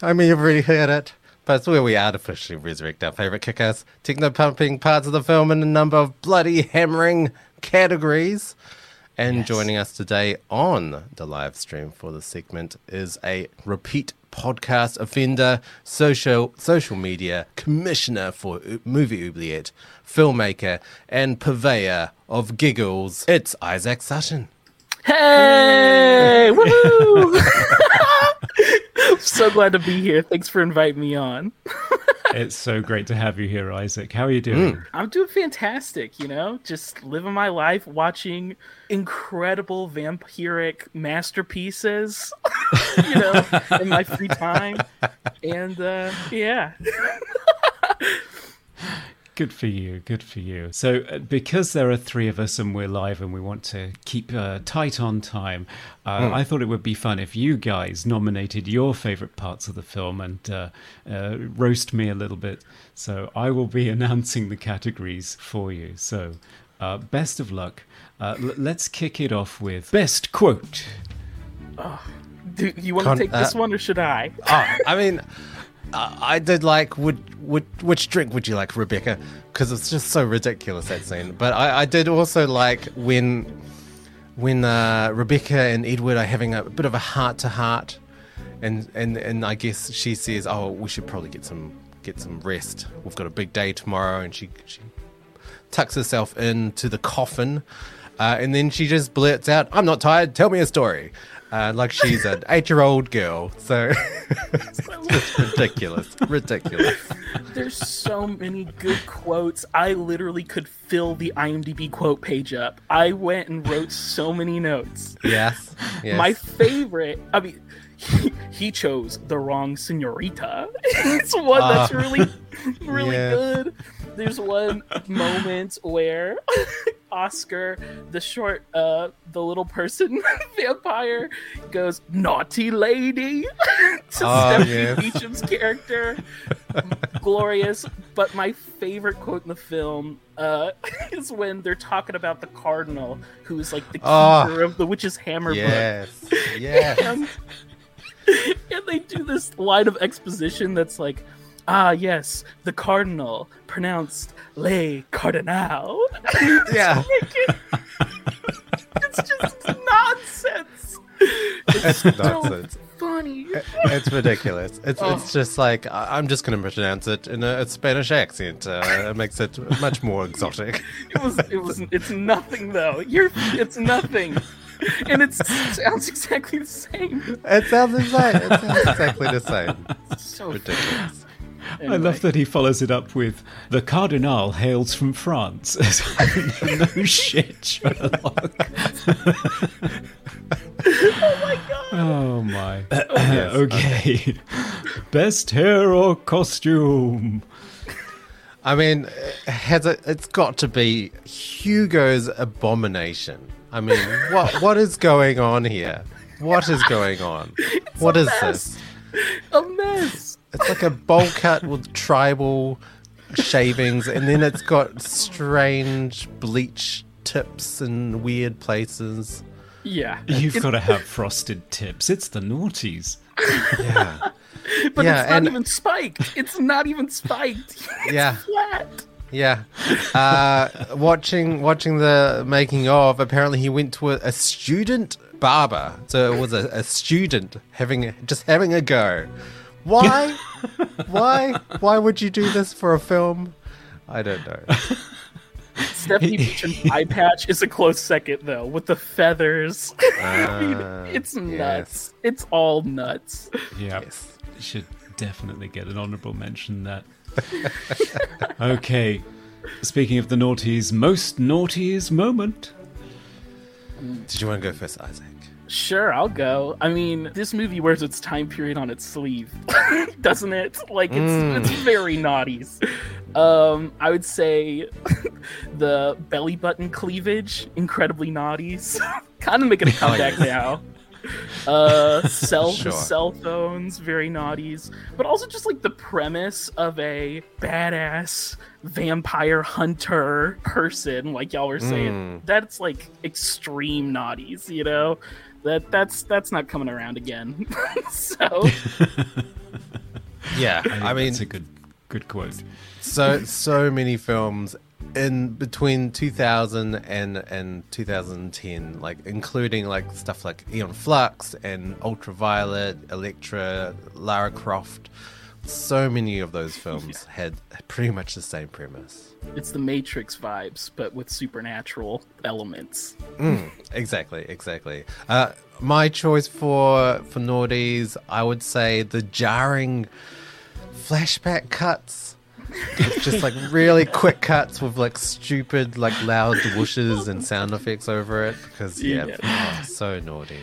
S2: I mean, you've already heard it, but it's where we artificially resurrect our favorite kick-ass techno pumping parts of the film in a number of bloody hammering categories. And joining us today on the live stream for the segment is a repeat podcast offender, social social media commissioner for Movie Oubliette, filmmaker, and purveyor of giggles. It's Isaac Sutton.
S5: Hey! Woohoo! so glad to be here. Thanks for inviting me on.
S3: it's so great to have you here, Isaac. How are you doing?
S5: I'm doing fantastic, you know, just living my life watching incredible vampiric masterpieces, you know, in my free time. And uh yeah.
S3: Good for you. Good for you. So, uh, because there are three of us and we're live and we want to keep uh, tight on time, uh, I thought it would be fun if you guys nominated your favorite parts of the film and uh, uh, roast me a little bit. So, I will be announcing the categories for you. So, uh, best of luck. Uh, l- let's kick it off with best quote.
S5: Do you want
S2: Con-
S5: to take this one or should I?
S2: Oh, I mean, I did like would would which drink would you like, Rebecca? Because it's just so ridiculous that scene. But I, I did also like when when uh, Rebecca and Edward are having a bit of a heart to heart, and and and I guess she says, "Oh, we should probably get some get some rest. We've got a big day tomorrow," and she she tucks herself into the coffin, uh, and then she just blurts out, "I'm not tired. Tell me a story." Uh, like she's an eight-year-old girl, so it's ridiculous, ridiculous.
S5: There's so many good quotes. I literally could fill the IMDb quote page up. I went and wrote so many notes.
S2: Yes, yes.
S5: My favorite, I mean, he, he chose the wrong senorita. it's one that's
S2: Ah.
S5: really, really
S2: Yes.
S5: good. There's one moment where Oscar, the short, uh, the little person vampire, goes naughty lady to
S2: Ah,
S5: Stephanie
S2: yes.
S5: Beacham's character. Glorious, but my favorite quote in the film uh, is when they're talking about the cardinal, who's like the keeper
S2: Ah.
S5: of the witch's hammer book
S2: yes, yes.
S5: and, they do this line of exposition that's like, ah, yes, the cardinal, pronounced Le Cardinal.
S2: yeah.
S5: it's just nonsense.
S2: It's
S5: So
S2: nonsense.
S5: funny.
S2: It's ridiculous. It's
S5: Oh.
S2: it's just like I'm just going to pronounce it in a, a Spanish accent. Uh, it makes it much more exotic.
S5: It was. It was. It's nothing though. You're. It's nothing. And it sounds exactly the same.
S2: It sounds the same. It sounds exactly the same.
S5: So
S2: Ridiculous.
S3: I love that he follows it up with the Cardinal hails from France. no shit, Sherlock.
S5: Oh my god.
S3: Oh my. Oh, okay. Best hair or costume?
S2: I mean, it has it? It's got to be Hugo's abomination. I mean, what what is going on here? What is going on? What is this?
S5: A mess.
S2: It's like a bowl cut with tribal shavings, and then it's got strange bleach tips in weird places.
S5: Yeah.
S3: You've got to have frosted tips. It's the noughties.
S2: Yeah,
S5: But
S2: Yeah,
S5: it's not
S2: and-
S5: even spiked. It's not even spiked.
S2: yeah,
S5: Flat.
S2: Yeah. Uh, watching watching the making of, apparently he went to a, a student barber, so it was a, a student having a- just having a go. Why? Why? Why would you do this for a film? I don't know.
S5: Stephanie Beacham's eye patch is a close second, though, with the feathers. I mean,
S2: Ah,
S5: it's nuts.
S2: yes.
S5: It's all nuts.
S3: Yeah.
S2: Yes.
S3: Should definitely get an honourable mention that. okay. Speaking of the naughties, most naughtiest moment.
S2: Did you want to go first, Isaac?
S5: Sure, I'll go. I mean, this movie wears its time period on its sleeve, doesn't it? Like it's
S2: Mm.
S5: it's very naughties. Um, I would say the belly button cleavage, incredibly naughties. kind of making a comeback now. Uh, cell
S2: Sure.
S5: cell phones, very naughties, but also just like the premise of a badass vampire hunter person, like y'all were saying. That's like extreme naughties, you know. That that's that's not coming around again. so
S2: Yeah,
S3: think
S2: I mean,
S3: it's a good good quote.
S2: so so many films in between 2000 and and 2010 like including like stuff like Aeon Flux and Ultraviolet, Elektra, Lara Croft. So many of those films had pretty much the same premise.
S5: it's the Matrix vibes, but with supernatural elements.
S2: Exactly, exactly. Uh, my choice for for naughties, I would say the jarring flashback cuts. It's just like really quick cuts with like stupid, like loud whooshes and sound effects over it. Because yeah,
S5: Yeah.
S2: oh, so naughty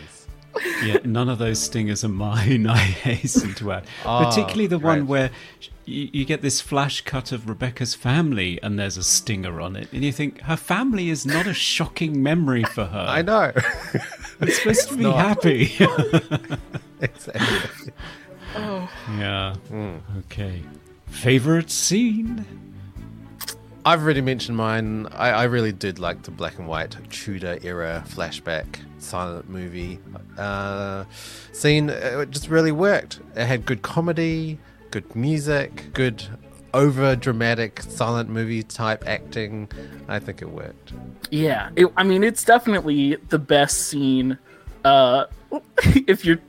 S3: Yeah, none of those stingers are mine. I hasten to add,
S2: Ah,
S3: particularly the one
S2: right.
S3: where you, you get this flash cut of Rebecca's family, and there's a stinger on it, and you think her family is not a shocking memory for her.
S2: I know.
S3: It's supposed to be
S2: not.
S3: happy.
S2: exactly.
S3: yeah.
S2: Hmm.
S3: Okay. Favorite scene?
S2: I've already mentioned mine. I, I really did like the black and white Tudor era flashback silent movie uh, scene. It just really worked. It had good comedy, good music, good over dramatic silent movie type acting. I think it worked.
S5: Yeah, it, I mean, it's definitely the best scene. Uh, if you're,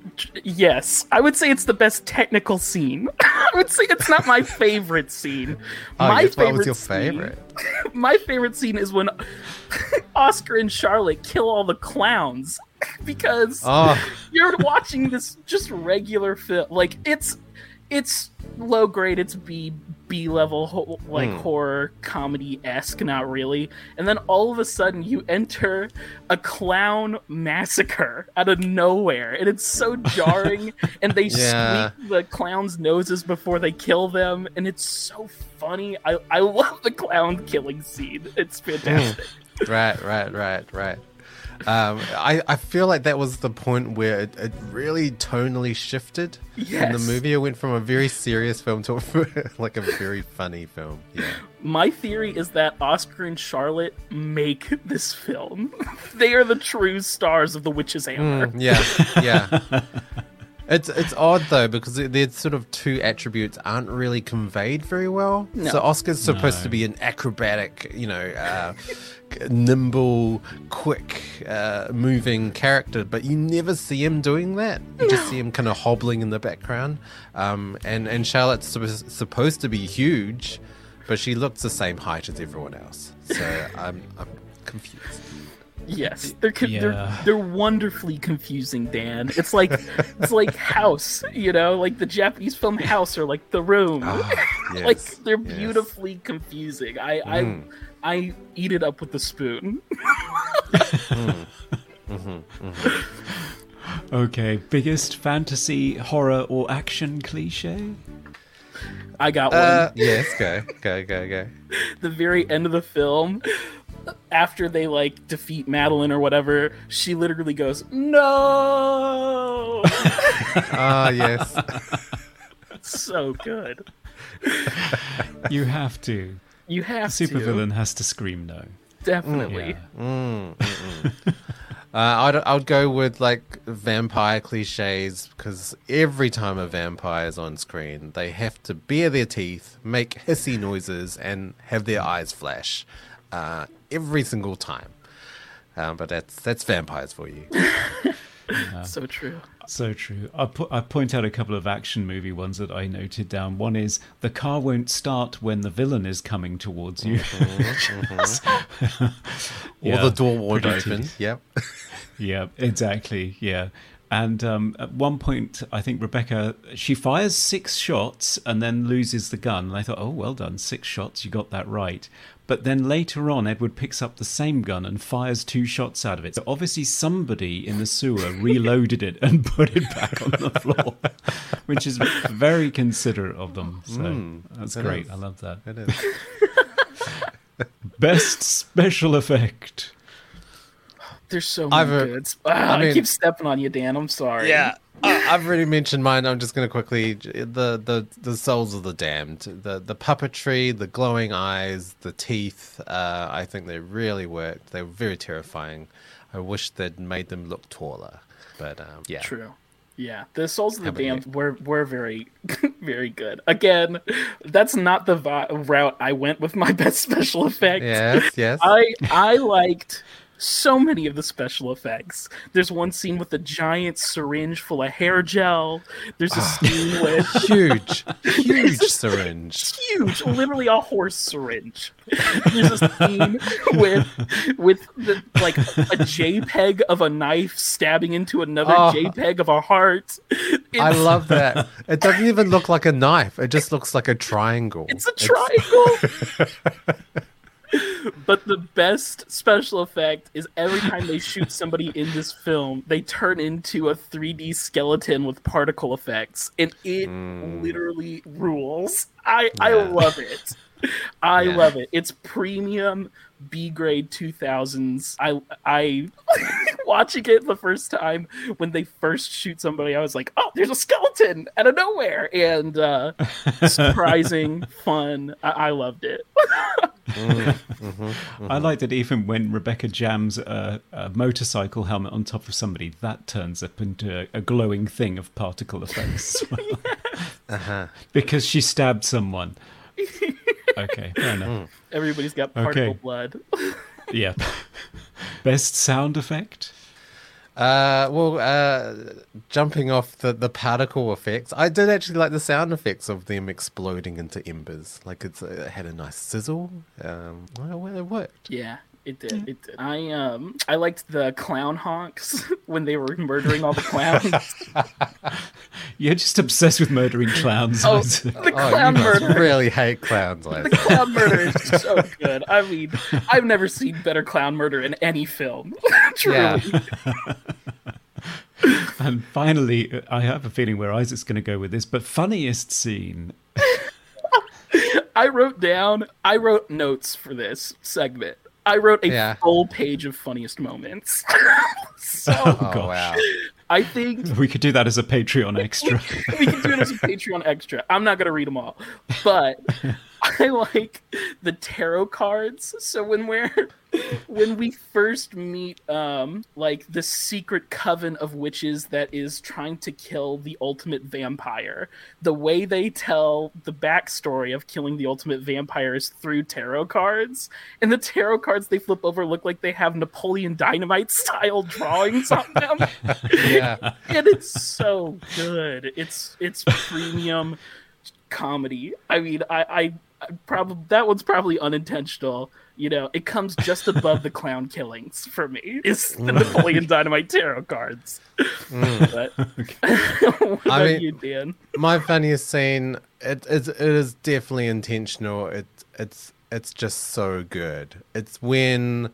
S5: yes, I would say it's the best technical scene. I would say it's not my favorite scene.
S2: Oh,
S5: my
S2: what was your
S5: scene-
S2: favorite?
S5: my favorite scene is when Oscar and Charlotte kill all the clowns because
S2: Oh,
S5: you're watching this just regular film. Like it's it's low grade. It's B B level like
S2: Hmm.
S5: horror comedy esque, not really. And then all of a sudden you enter a clown massacre out of nowhere, and it's so jarring. and they
S2: Yeah.
S5: squeak the clowns' noses before they kill them, and it's so funny. I I love the clown killing scene. It's fantastic.
S2: right, right, right, right. Um, I, I feel like that was the point where it, it really tonally shifted in the movie. It went from a very serious film to a, like a very funny film. Yeah.
S5: My theory is that Oscar and Charlotte make this film. they are the true stars of The Witch's Hammer.
S2: Mm, yeah, yeah. It's it's odd though because their sort of two attributes aren't really conveyed very well.
S5: No.
S2: So Oscar's supposed
S3: No.
S2: to be an acrobatic, you know, uh, nimble, quick, uh, moving character, but you never see him doing that. You just see him kind of hobbling in the background. Um, and and Charlotte's supposed supposed to be huge, but she looks the same height as everyone else. So I'm I'm confused.
S5: Yes, they're, co-
S3: Yeah.
S5: they're they're wonderfully confusing, Dan. It's like it's like House, you know, like the Japanese film House or like The Room.
S2: Yes,
S5: like they're
S2: yes.
S5: beautifully confusing. I
S2: Mm.
S5: I I eat it up with the spoon.
S3: Okay. Biggest fantasy, horror, or action cliche?
S5: I got one.
S2: Uh, yes, go, go, go, go.
S5: the very end of the film after they like defeat Madeline or whatever, she literally goes, "No!"
S2: Ah, yes.
S5: so good.
S3: You have to.
S5: You have
S3: Supervillain has to scream no.
S5: to definitely.
S3: Yeah.
S2: Uh, I'd, I'd go with like vampire cliches because every time a vampire is on screen, they have to bare their teeth, make hissy noises, and have their eyes flash uh, every single time. Um, but that's that's vampires for you.
S5: So true.
S3: So true. I put I point out a couple of action movie ones that I noted down. One is the car won't start when the villain is coming towards you. Mm-hmm, mm-hmm.
S2: or
S3: Yeah,
S2: the door won't open.
S3: teeth.
S2: Yep.
S3: yeah, exactly. Yeah. And um, at one point, I think Rebecca she fires six shots and then loses the gun. And I thought, oh, well done, six shots, you got that right. But then later on, Edward picks up the same gun and fires two shots out of it. So obviously, somebody in the sewer reloaded it and put it back on the floor, which is very considerate of them. So that's great.
S2: is.
S3: I love that.
S2: It is.
S3: Best special effect.
S5: There's so many
S2: I've, uh,
S5: goods. Ah, I,
S2: mean-
S5: keep stepping on you, Dan. I'm sorry.
S2: Yeah, I, I've already mentioned mine. I'm just going to quickly the the the souls of the damned, the the puppetry, the glowing eyes, the teeth. Uh, I think they really worked. They were very terrifying. I wish they'd made them look taller, but um, yeah,
S5: True. Yeah, the Souls of the
S2: How about you?
S5: Damned were were very, very good. Again, that's not the vi- route I went with my best special effect.
S2: Yes, yes.
S5: I I liked so many of the special effects. There's one scene with a giant syringe full of hair gel. There's a ah, scene with
S2: huge, huge syringe.
S5: huge, literally a horse syringe. There's a scene with with the, like a JPEG of a knife stabbing into another
S2: Oh.
S5: JPEG of a heart.
S2: I love that. It doesn't even look like a knife. It just looks like a triangle.
S5: It's a triangle. But the best special effect is every time they shoot somebody in this film, they turn into a 3D skeleton with particle effects, and it literally rules. I I love it. I
S2: Yeah.
S5: love it. It's premium B grade 2000s. I I watching it the first time when they first shoot somebody, I was like, "Oh, there's a skeleton out of nowhere!" And uh, surprising, fun. I, I loved it.
S3: Mm, mm-hmm, I like mm-hmm. that even when Rebecca jams a, a motorcycle helmet on top of somebody, that turns up into a, a glowing thing of particle effects. as well.
S2: Uh-huh.
S3: Because she stabbed someone. Okay, fair hmm. enough.
S5: Everybody's got particle
S3: Okay.
S5: blood.
S3: Yeah. Best sound effect?
S2: Uh, well, uh, jumping off the, the particle effects, I did actually like the sound effects of them exploding into embers. Like it's it had a nice sizzle. Um, well, it worked.
S5: Yeah, it did. It did. I um I liked the clown honks when they were murdering all the clowns.
S3: You're just obsessed with murdering clowns.
S5: oh,
S3: Isaac.
S5: the
S2: Oh,
S5: clown
S2: you must
S5: murder.
S2: really hate clowns,
S5: The clown murder is so good. I mean, I've never seen better clown murder in any film. Truly.
S2: Yeah.
S3: And finally, uh, I have a feeling where Isaac's going to go with this, but funniest scene.
S5: I wrote down, I wrote notes for this segment. I wrote a
S2: Yeah.
S5: full page of funniest moments. so Oh,
S2: oh
S3: gosh.
S2: wow.
S5: I think
S3: We could do that as a Patreon extra.
S5: we can do it as a Patreon extra. I'm not gonna read them all, but I like the tarot cards. So when we're when we first meet, um, like the secret coven of witches that is trying to kill the ultimate vampire, the way they tell the backstory of killing the ultimate vampire is through tarot cards, and the tarot cards they flip over look like they have Napoleon Dynamite style drawings on them
S2: Yeah.
S5: and it's so good. It's it's premium comedy. I mean, I I, I probably that one's probably unintentional. You know, it comes just above the clown killings for me. Is the Napoleon Dynamite tarot cards. But what about
S2: I mean-
S5: you, Dan?
S2: My funniest scene, it, it, it is definitely intentional. It, it's it's just so good. It's when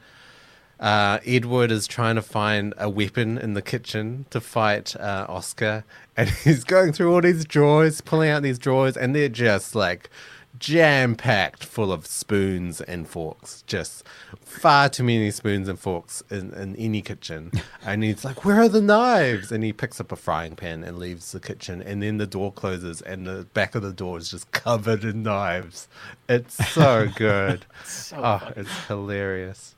S2: uh, Edward is trying to find a weapon in the kitchen to fight uh, Oscar, and he's going through all these drawers, pulling out these drawers, and they're just like jam packed full of spoons and forks. Just far too many spoons and forks in, in any kitchen. And he's like, Where are the knives? And he picks up a frying pan and leaves the kitchen. And then the door closes, and the back of the door is just covered in knives. It's so good.
S5: So
S2: oh,
S5: funny.
S2: it's hilarious.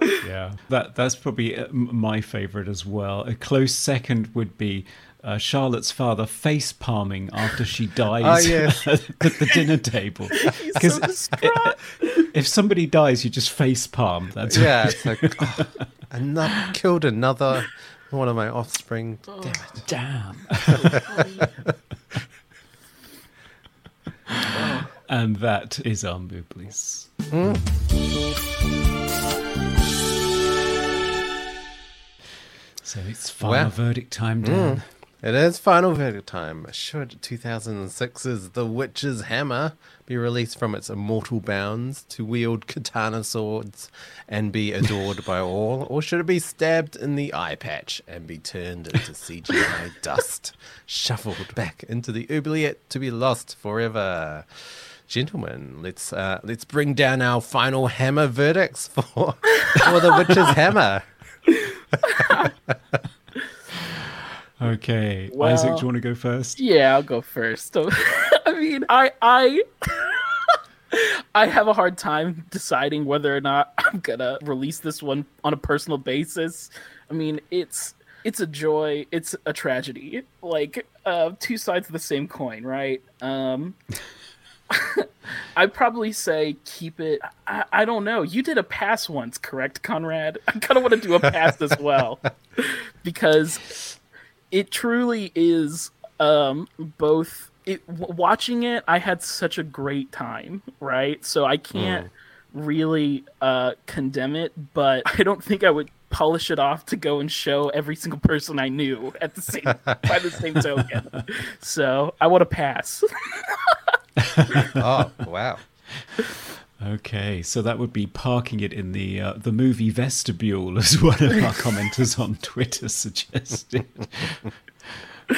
S3: yeah, that that's probably uh, my favorite as well. A close second would be uh, Charlotte's father face palming after she ah, dies
S2: Oh, yes.
S3: at the dinner table. Because
S5: so
S3: if somebody dies, you just face palm. That's
S2: Yeah, it's like, oh, another, killed another one of my offspring. Damn it.
S3: damn. and that is our Mooblis. Hmm. So it's final
S2: Wow.
S3: verdict time, Dan. Hmm.
S2: It is final verdict time. Should 2006's The Witch's Hammer be released from its immortal bounds to wield katana swords and be adored by all, or should it be stabbed in the eye patch and be turned into CGI dust, shuffled back into the oubliette to be lost forever? Gentlemen, let's uh, let's bring down our final hammer verdicts for for The Witch's Hammer.
S3: Okay,
S5: Well-
S3: Isaac, do you want to go first?
S5: Yeah, I'll go first. I mean, I I I have a hard time deciding whether or not I'm gonna release this one on a personal basis. I mean, it's it's a joy, it's a tragedy, like uh, two sides of the same coin, right? Um, I'd probably say keep it. I, I don't know. You did a pass once, correct, Conrad? I kind of want to do a pass as well because it truly is um both it watching it i had such a great time right? So i can't really uh condemn it but i don't think i would polish it off to go and show every single person i knew at the same by the same token. So i want to pass.
S2: Oh wow.
S3: Okay, so that would be parking it in the uh, the movie vestibule, as one of our commenters on Twitter suggested.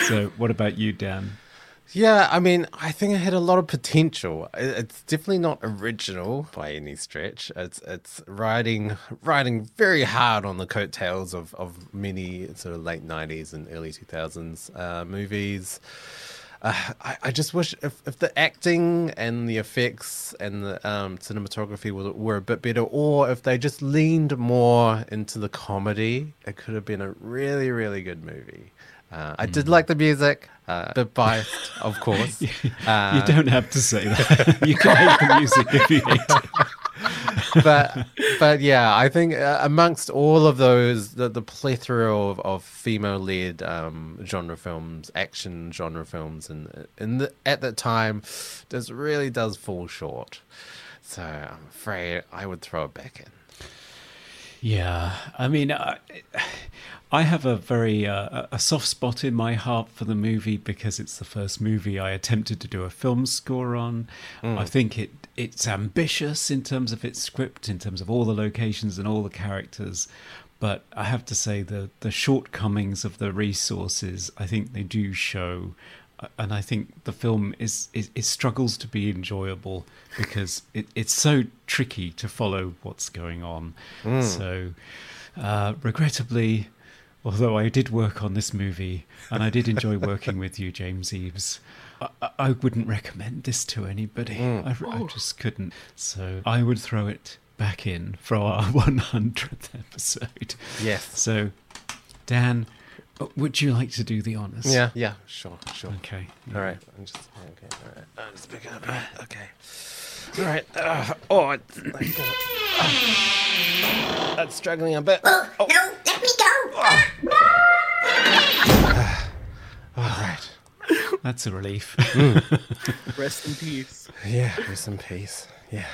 S3: so, what about you, Dan?
S2: Yeah, I mean, I think it had a lot of potential. It's definitely not original by any stretch. It's it's riding riding very hard on the coattails of, of many sort of late '90s and early 2000s uh, movies. Uh, I, I just wish if, if the acting and the effects and the um, cinematography were, were a bit better, or if they just leaned more into the comedy, it could have been a really, really good movie. Uh, I did like the music, uh, bit biased, of course. Uh,
S3: you don't have to say that. you can hate the music if you hate it.
S2: but but yeah, I think uh, amongst all of those, the, the plethora of, of female-led um, genre films, action genre films, and in the, at that time, this really does fall short. So I'm afraid I would throw it back in.
S3: Yeah, I mean, I, I have a very uh, a soft spot in my heart for the movie because it's the first movie I attempted to do a film score on. I think it it's ambitious in terms of its script, in terms of all the locations and all the characters. But I have to say the the shortcomings of the resources, I think they do show and I think the film is, is it struggles to be enjoyable because it, it's so tricky to follow what's going on. So, uh, regrettably, although I did work on this movie and I did enjoy working with you, James Eaves, I, I- I wouldn't recommend this to anybody. I, I just couldn't. So I would throw it back in for our 100th episode.
S2: Yes.
S3: So, Dan, would you like to do the honors?
S2: Yeah, yeah, sure, sure.
S3: Okay.
S2: All right, I'm just okay. All right, I'm just picking up. Okay. All right. Uh, oh, it's, like, uh, uh, it's struggling a bit. Oh,
S6: No, let me go.
S2: all right.
S3: That's a relief.
S5: rest in peace
S2: Yeah, rest in peace. Yeah.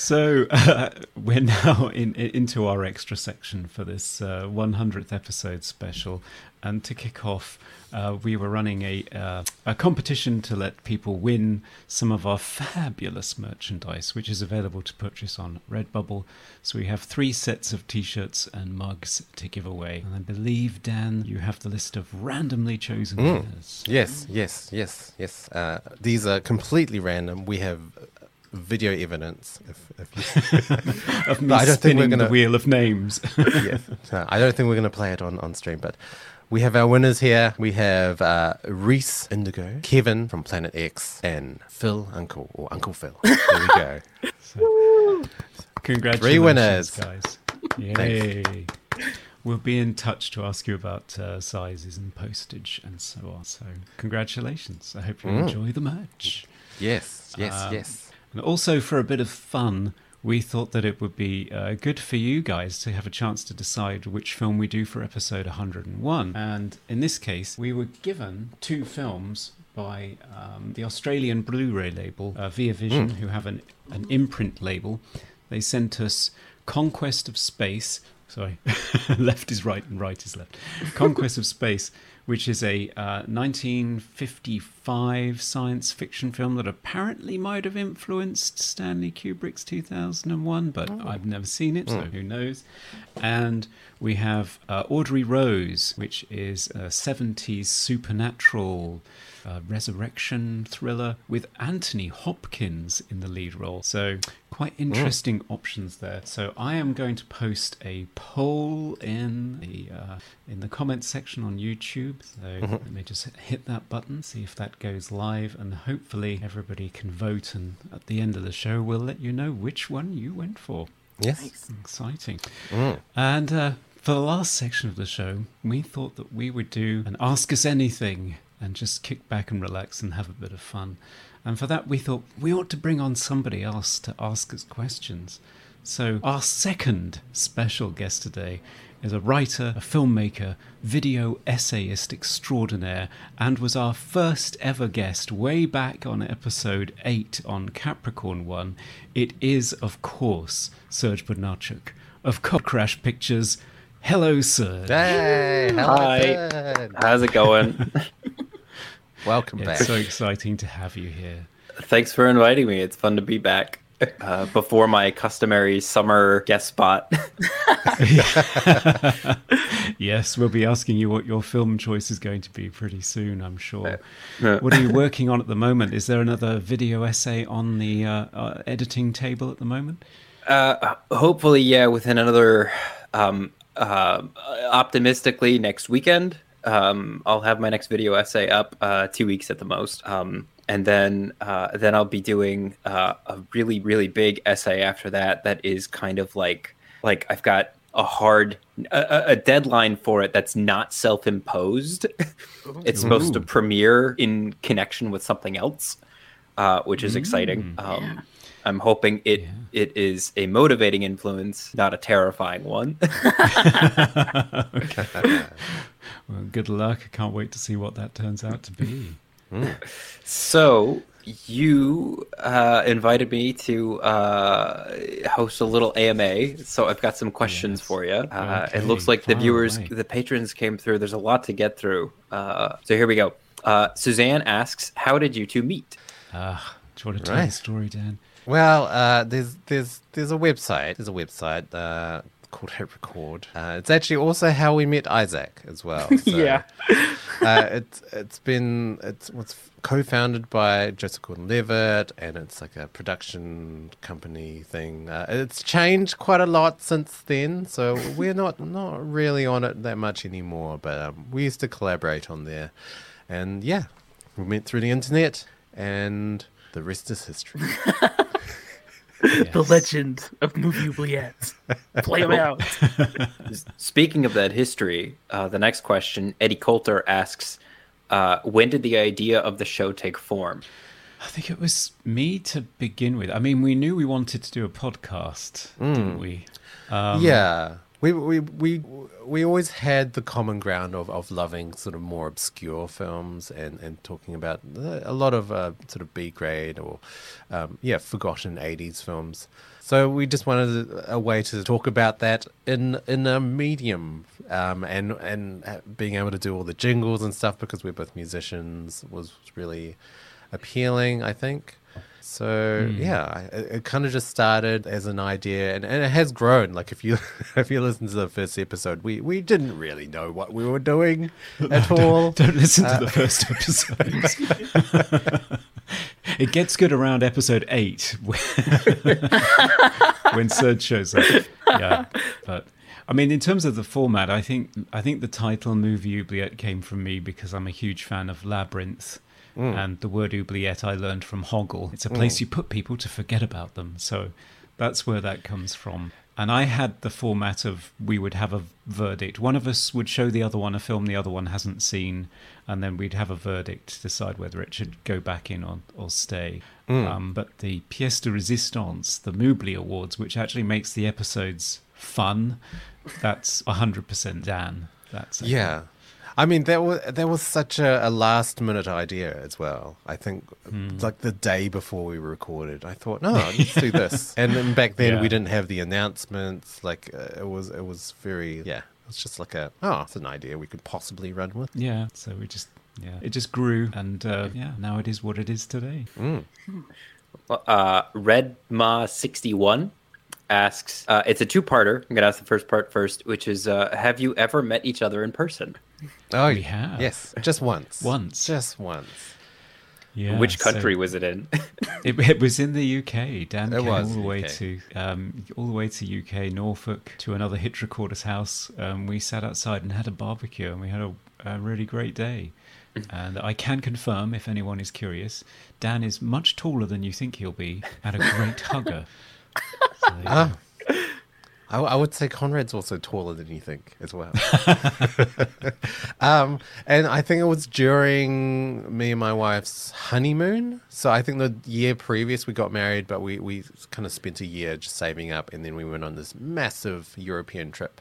S3: So uh, we're now in, into our extra section for this uh, 100th episode special, and to kick off, uh, we were running a uh, a competition to let people win some of our fabulous merchandise, which is available to purchase on Redbubble. So we have three sets of T-shirts and mugs to give away, and I believe Dan, you have the list of randomly chosen winners.
S2: Yes, yes, yes, yes. Uh, these are completely random. We have video evidence. If, if you,
S3: Of me
S2: I don't think we're gonna-
S3: the wheel of names.
S2: yes. No, I don't think we're going to play it on, on stream, but we have our winners here. We have uh, Reese Indigo, Kevin from Planet X, and Phil Uncle, or Uncle Phil. There we go.
S3: Congratulations,
S2: Three winners.
S3: guys! Yay! We'll be in touch to ask you about uh, sizes and postage and so on. So, congratulations! I hope you
S2: Mm.
S3: enjoy the merch.
S2: Yes, yes,
S3: Um,
S2: yes.
S3: And also, for a bit of fun, we thought that it would be uh, good for you guys to have a chance to decide which film we do for episode 101. And in this case, we were given two films by um, the Australian Blu ray label, uh, Via Vision, who have an, an imprint label. They sent us Conquest of Space sorry, left is right and right is left. Conquest of Space, which is a uh, 1955 science fiction film that apparently might have influenced Stanley Kubrick's 2001, but I've never seen it, so who knows. And we have uh, Audrey Rose, which is a 70s supernatural uh, resurrection thriller with Anthony Hopkins in the lead role. So quite interesting options there. So I am going to post a poll in the uh, in the comments section on YouTube. So let me just hit that button, see if that goes live, and hopefully everybody can vote. And at the end of the show, we'll let you know which one you went for.
S2: Yes.
S3: Exciting. And uh, for the last section of the show, we thought that we would do an Ask Us Anything and just kick back and relax and have a bit of fun. And for that, we thought we ought to bring on somebody else to ask us questions. So, our second special guest today is a writer, a filmmaker, video essayist extraordinaire, and was our first ever guest way back on episode 8 on Capricorn 1. It is, of course, Serge Bonarchuk of Cop Crash Pictures. Hello, Serge.
S2: Hey, hello,
S7: Hi.
S2: Sid.
S7: How's it going?
S2: Welcome back.
S3: It's so exciting to have you here.
S7: Thanks for inviting me. It's fun to be back uh, before my customary summer guest spot.
S3: Yes, we'll be asking you what your film choice is going to be pretty soon, I'm sure.
S7: Yeah.
S3: What are you working on at the moment? Is there another video essay on the uh, uh, editing table at the moment?
S7: uh, hopefully, yeah, within another, um, uh, optimistically, next weekend, um, I'll have my next video essay up. Uh, two weeks at the most. Um, and then, uh, then I'll be doing uh, a really, really big essay after that. That is kind of like, like I've got a hard, a, a- a deadline for it that's not self-imposed. it's supposed to premiere in connection with something else, uh, which is exciting. Um, I'm hoping it it is a motivating influence, not a terrifying one.
S3: Well, good luck. I can't wait to see what that turns out to be.
S7: so you uh, invited me to uh, host a little AMA, so I've got some questions
S3: Yes.
S7: for you. Uh, It looks like the
S3: fire
S7: viewers,
S3: away.
S7: the patrons came through. There's a lot to get through. Uh, so here we go. Uh, Suzanne asks, "How did you two meet?"
S3: Ah, do you want to tell
S2: Right.
S3: the story, Dan?
S2: Well, uh, there's there's there's a website. There's a website uh, called hitRECord. Uh, it's actually also how we met Isaac as well. So,
S5: Yeah.
S2: uh, it's it's been it's what's co-founded by Joseph Gordon-Levitt, and it's like a production company thing. Uh, it's changed quite a lot since then, so we're not not really on it that much anymore. But um, we used to collaborate on there, and yeah, we met through the internet, and the rest is history.
S5: The legend of movie oubliettes. Play them out.
S7: Speaking of that history, uh, the next question, Eddie Coulter asks, uh, "When did the idea of the show take form?"
S3: I think it was me to begin with. I mean, we knew we wanted to do a podcast, didn't we? Um,
S2: yeah, we, we we we always had the common ground of, of loving sort of more obscure films and, and talking about a lot of uh, sort of B grade or um, yeah forgotten eighties films. So we just wanted a, way to talk about that in in a medium um, and and uh, being able to do all the jingles and stuff because we're both musicians was really appealing. I think. So hmm. yeah, it, it kind of just started as an idea, and, and it has grown. Like if you if you listen to the first episode, we we didn't really know what we were doing at all.
S3: Don't listen to the uh, first episode. it gets good around episode eight when Serge shows up. Yeah, but I mean, in terms of the format, I think I think the title "Movie Oubliette" came from me because I'm a huge fan of Labyrinth. Mm. And the word oubliette I learned from Hoggle. It's a mm. place you put people to forget about them. So that's where that comes from. And I had the format of we would have a verdict. One of us would show the other one a film the other one hasn't seen, and then we'd have a verdict to decide whether it should go back in or, or stay. Mm. Um, but the pièce de résistance, the Moobly Awards, which actually makes the episodes fun, that's 100% Dan. That's it.
S2: Yeah. I mean, there was that was such a, a last minute idea as well. I think
S3: Hmm.
S2: like the day before we recorded, I thought, no, let's do this. And then back then
S3: Yeah.
S2: we didn't have the announcements. Like uh, it was it was very yeah. It's just like a oh, it's an idea we could possibly run with.
S3: Yeah, so we just yeah, it just grew, and uh, yeah, now it is what it is today.
S7: Well, uh, Red Ma sixty one asks, uh, it's a two parter. I'm gonna ask the first part first, which is, uh, have you ever met each other in person?
S2: Oh,
S3: We have.
S2: Yes, just once.
S3: Once.
S2: Just once.
S3: Yeah,
S7: Which
S3: so-
S7: country was it in?
S3: It, it was in the UK. Dan
S2: It
S3: came
S2: was
S3: all the way
S2: UK.
S3: to um, all the way to UK Norfolk to another hit recorder's house. Um, we sat outside and had a barbecue, and we had a, a really great day. And I can confirm, if anyone is curious, Dan is much taller than you think he'll be, and a great hugger. So, there you
S2: Ah. I, I would say Conrad's also taller than you think as well. um, and I think it was during me and my wife's honeymoon. So I think the year previous we got married, but we, we kind of spent a year just saving up, and then we went on this massive European trip.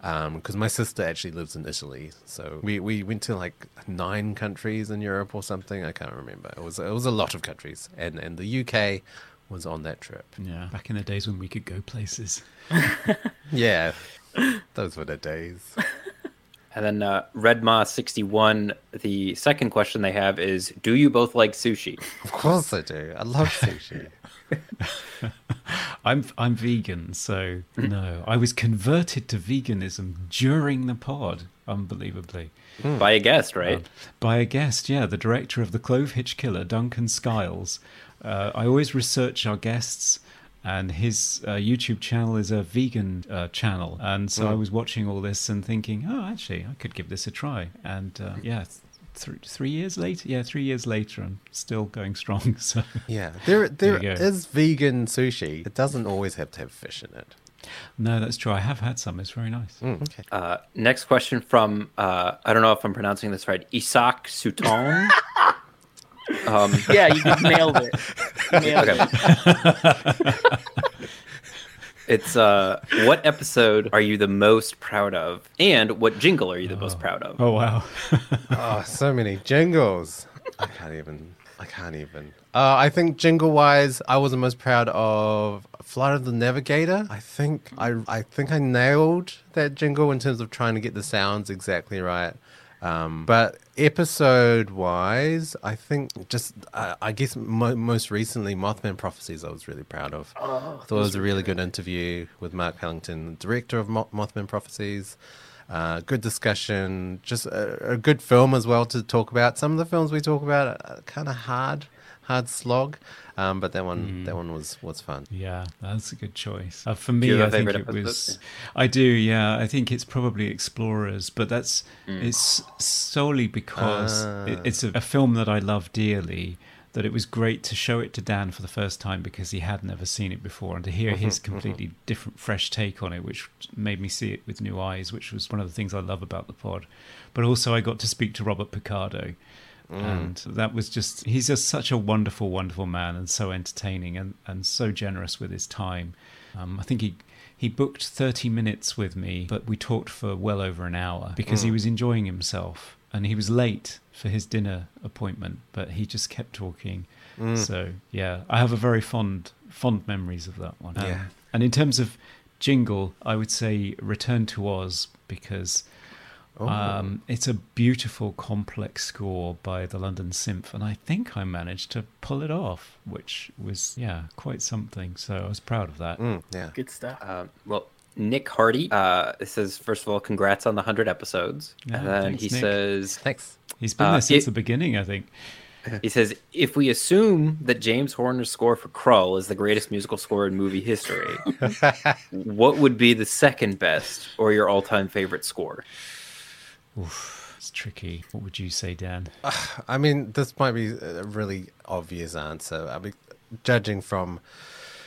S2: Because my sister actually lives in Italy, so we, we went to like nine countries in Europe or something. I can't remember. It was it was a lot of countries, and and the UK was on that trip.
S3: yeah, back in the days when we could go places.
S2: Yeah, those were the days.
S7: and then uh, Red Ma sixty one. The second question they have is, do you both like sushi?
S2: Of course I do. I love sushi.
S3: I'm I'm vegan, so hmm. no. I was converted to veganism during the pod, unbelievably. Hmm.
S7: By a guest, right?
S3: Um, by a guest, yeah, the director of the Clovehitch Killer, Duncan Skiles. Uh, I always research our guests, and his uh, YouTube channel is a vegan uh, channel. And so I was watching all this and thinking, oh, actually, I could give this a try. And uh, yeah, th- three years later, yeah, three years later, I'm still going strong. So
S2: Yeah, there there
S3: you
S2: is
S3: go.
S2: vegan sushi. It doesn't always have to have fish in it.
S3: no, that's true. I have had some. It's very nice.
S2: Mm, okay.
S7: Uh, next question from uh, I don't know if I'm pronouncing this right. Isak Souton. um,
S5: Yeah, you nailed it. You nailed
S7: Okay.
S5: it.
S7: it's uh, what episode are you the most proud of, and what jingle are you the most proud of?
S3: Oh wow.
S2: Oh, so many jingles. I can't even. I can't even. Uh, I think jingle wise, I was the most proud of Flight of the Navigator. I think I I think I nailed that jingle in terms of trying to get the sounds exactly right. Um, but episode wise, I think just uh, I guess mo- most recently Mothman Prophecies I was really proud of. I thought it was a really good interview with Mark Pellington, director of Mo- Mothman Prophecies. Uh, good discussion, just a, a good film as well to talk about. Some of the films we talk about are kind of hard, hard slog, um, but that one that one was was fun.
S3: Yeah, that's a good choice. Uh, for me,
S7: have a
S3: I think it
S7: episode?
S3: was. I do, yeah. I think it's probably Explorers, but that's
S7: Mm.
S3: it's solely because
S2: Ah.
S3: it, it's a, a film that I love dearly. That it was great to show it to Dan for the first time because he had never seen it before, and to hear his completely different, fresh take on it, which made me see it with new eyes, which was one of the things I love about the pod. But also, I got to speak to Robert Picardo, and that was just he's just such a wonderful wonderful man and so entertaining and, and so generous with his time. Um, i think he he booked 30 minutes with me but we talked for well over an hour because he was enjoying himself and he was late for his dinner appointment but he just kept talking. So yeah i have a very fond fond memories of that one. Um,
S2: Yeah.
S3: and in terms of jingle i would say return to oz because um, it's a beautiful, complex score by the London Symph, and I think I managed to pull it off, which was yeah quite something. So I was proud of that.
S2: Mm, yeah,
S5: Good stuff.
S7: Um, well, Nick Hardy uh, says first of all, congrats on the hundred episodes,
S3: Yeah,
S7: and then
S3: thanks,
S7: he
S3: Nick.
S7: says
S2: thanks.
S3: He's been
S7: Uh,
S3: there since
S7: it-
S3: the beginning, I think.
S7: he says if we assume that James Horner's score for Krull is the greatest musical score in movie history, what would be the second best or your all-time favorite score?
S3: Oof, it's tricky. What would you say, Dan?
S2: I mean, this might be a really obvious answer. I mean, judging from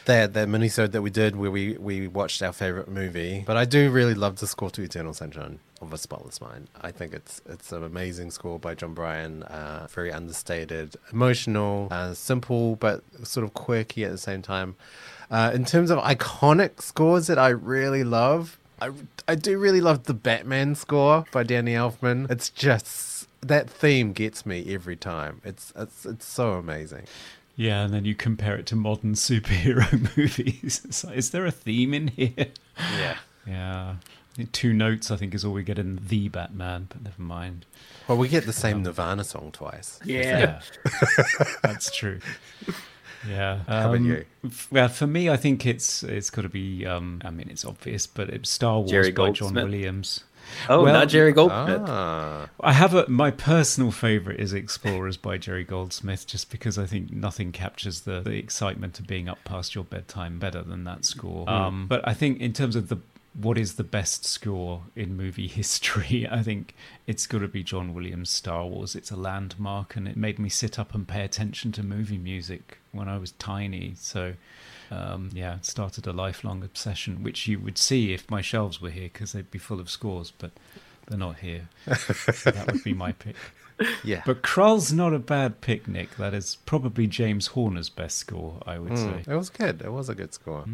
S2: that that minisode that we did where we, we watched our favorite movie, but I do really love the score to Eternal Sunshine of a Spotless Mind. I think it's it's an amazing score by Jon Brion. Uh, very understated, emotional, uh, simple, but sort of quirky at the same time. Uh, in terms of iconic scores that I really love, I, I do really love the Batman score by Danny Elfman. It's just that theme gets me every time. It's it's it's so amazing.
S3: Yeah, and then you compare it to modern superhero movies. It's like, is there a theme in here?
S2: Yeah.
S3: Yeah. Two notes, I think, is all we get in The Batman, but never mind.
S2: Well, we get the same um, Nirvana song twice.
S5: Yeah.
S3: That's true. Yeah.
S2: How about
S3: Um,
S2: you?
S3: f- Well, for me, I think it's it's got to be. Um, I mean, it's obvious, but it's Star Wars
S7: Jerry
S3: by John Williams.
S7: Oh,
S3: Well,
S7: not Jerry Goldsmith.
S2: Ah,
S3: I have a my personal favorite is Explorers by Jerry Goldsmith, just because I think nothing captures the, the excitement of being up past your bedtime better than that score. Um, but I think in terms of the what is the best score in movie history, I think it's got to be John Williams' Star Wars. It's a landmark, and it made me sit up and pay attention to movie music when I was tiny. So. Um, yeah, it started a lifelong obsession, which you would see if my shelves were here because they'd be full of scores, but they're not here. So that would be my pick.
S2: yeah.
S3: But Krull's not a bad pick, Nick. That is probably James Horner's best score, I would say.
S2: it was good. It was a good score.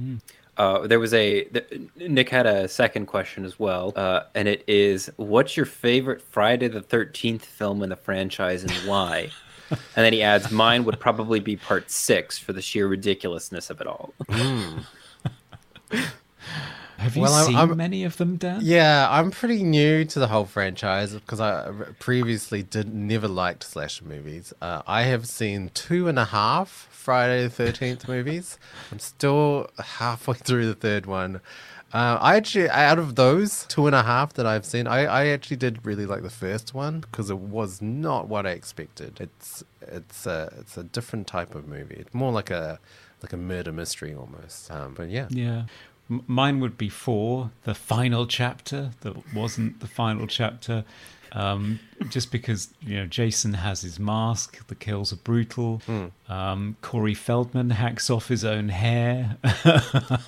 S7: Uh, there was a th- Nick had a second question as well, uh, and it is, "What's your favorite Friday the Thirteenth film in the franchise and why?" and then he adds, "Mine would probably be Part Six for the sheer ridiculousness of it all."
S3: Have you
S2: Well, I'm-
S3: seen
S2: I'm-
S3: many of them, Dan?
S2: Yeah, I'm pretty new to the whole franchise because I previously did never liked slasher movies. Uh, I have seen two and a half Friday the Thirteenth movies. I'm still halfway through the third one. Uh, I actually, out of those two and a half that I've seen, I, I actually did really like the first one because it was not what I expected. It's it's a it's a different type of movie. It's more like a like a murder mystery almost. Um, but yeah,
S3: Yeah. M- mine would be four, the final chapter that wasn't the final chapter. Um, just because, you know, Jason has his mask, the kills are brutal. Um, Corey Feldman hacks off his own hair.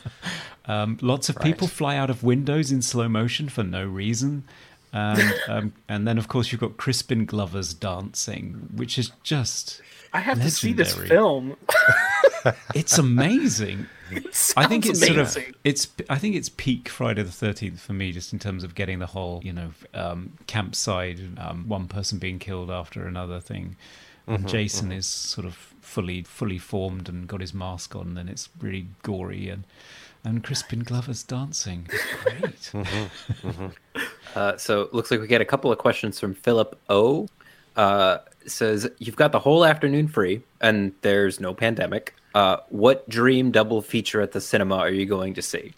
S3: um, lots of people fly out of windows in slow motion for no reason. And, um, and then, of course, you've got Crispin Glover's dancing, which is just.
S5: I have to see this film.
S3: It's amazing.
S5: It
S3: I think it's
S5: sounds
S3: sort of it's I think it's peak Friday the Thirteenth for me, just in terms of getting the whole you know um, campsite, um, one person being killed after another thing. And Jason is sort of fully fully formed and got his mask on, and it's really gory and and Crispin Glover's dancing. It's great.
S7: Uh, so it looks like we get a couple of questions from Philip O. Uh, says you've got the whole afternoon free and there's no pandemic. Uh, what dream double feature at the cinema are you going to see?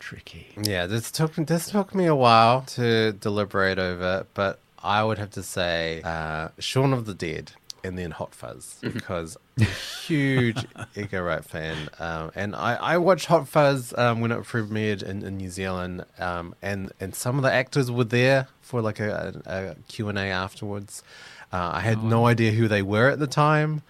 S3: Tricky.
S2: Yeah, this took this took me a while to deliberate over, but I would have to say uh, Shaun of the Dead and then Hot Fuzz because I'm a huge Edgar Wright fan, um, and I, I watched Hot Fuzz um, when it premiered in, in New Zealand, um, and and some of the actors were there for like a, a Q and A afterwards. Uh, I had no idea who they were at the time.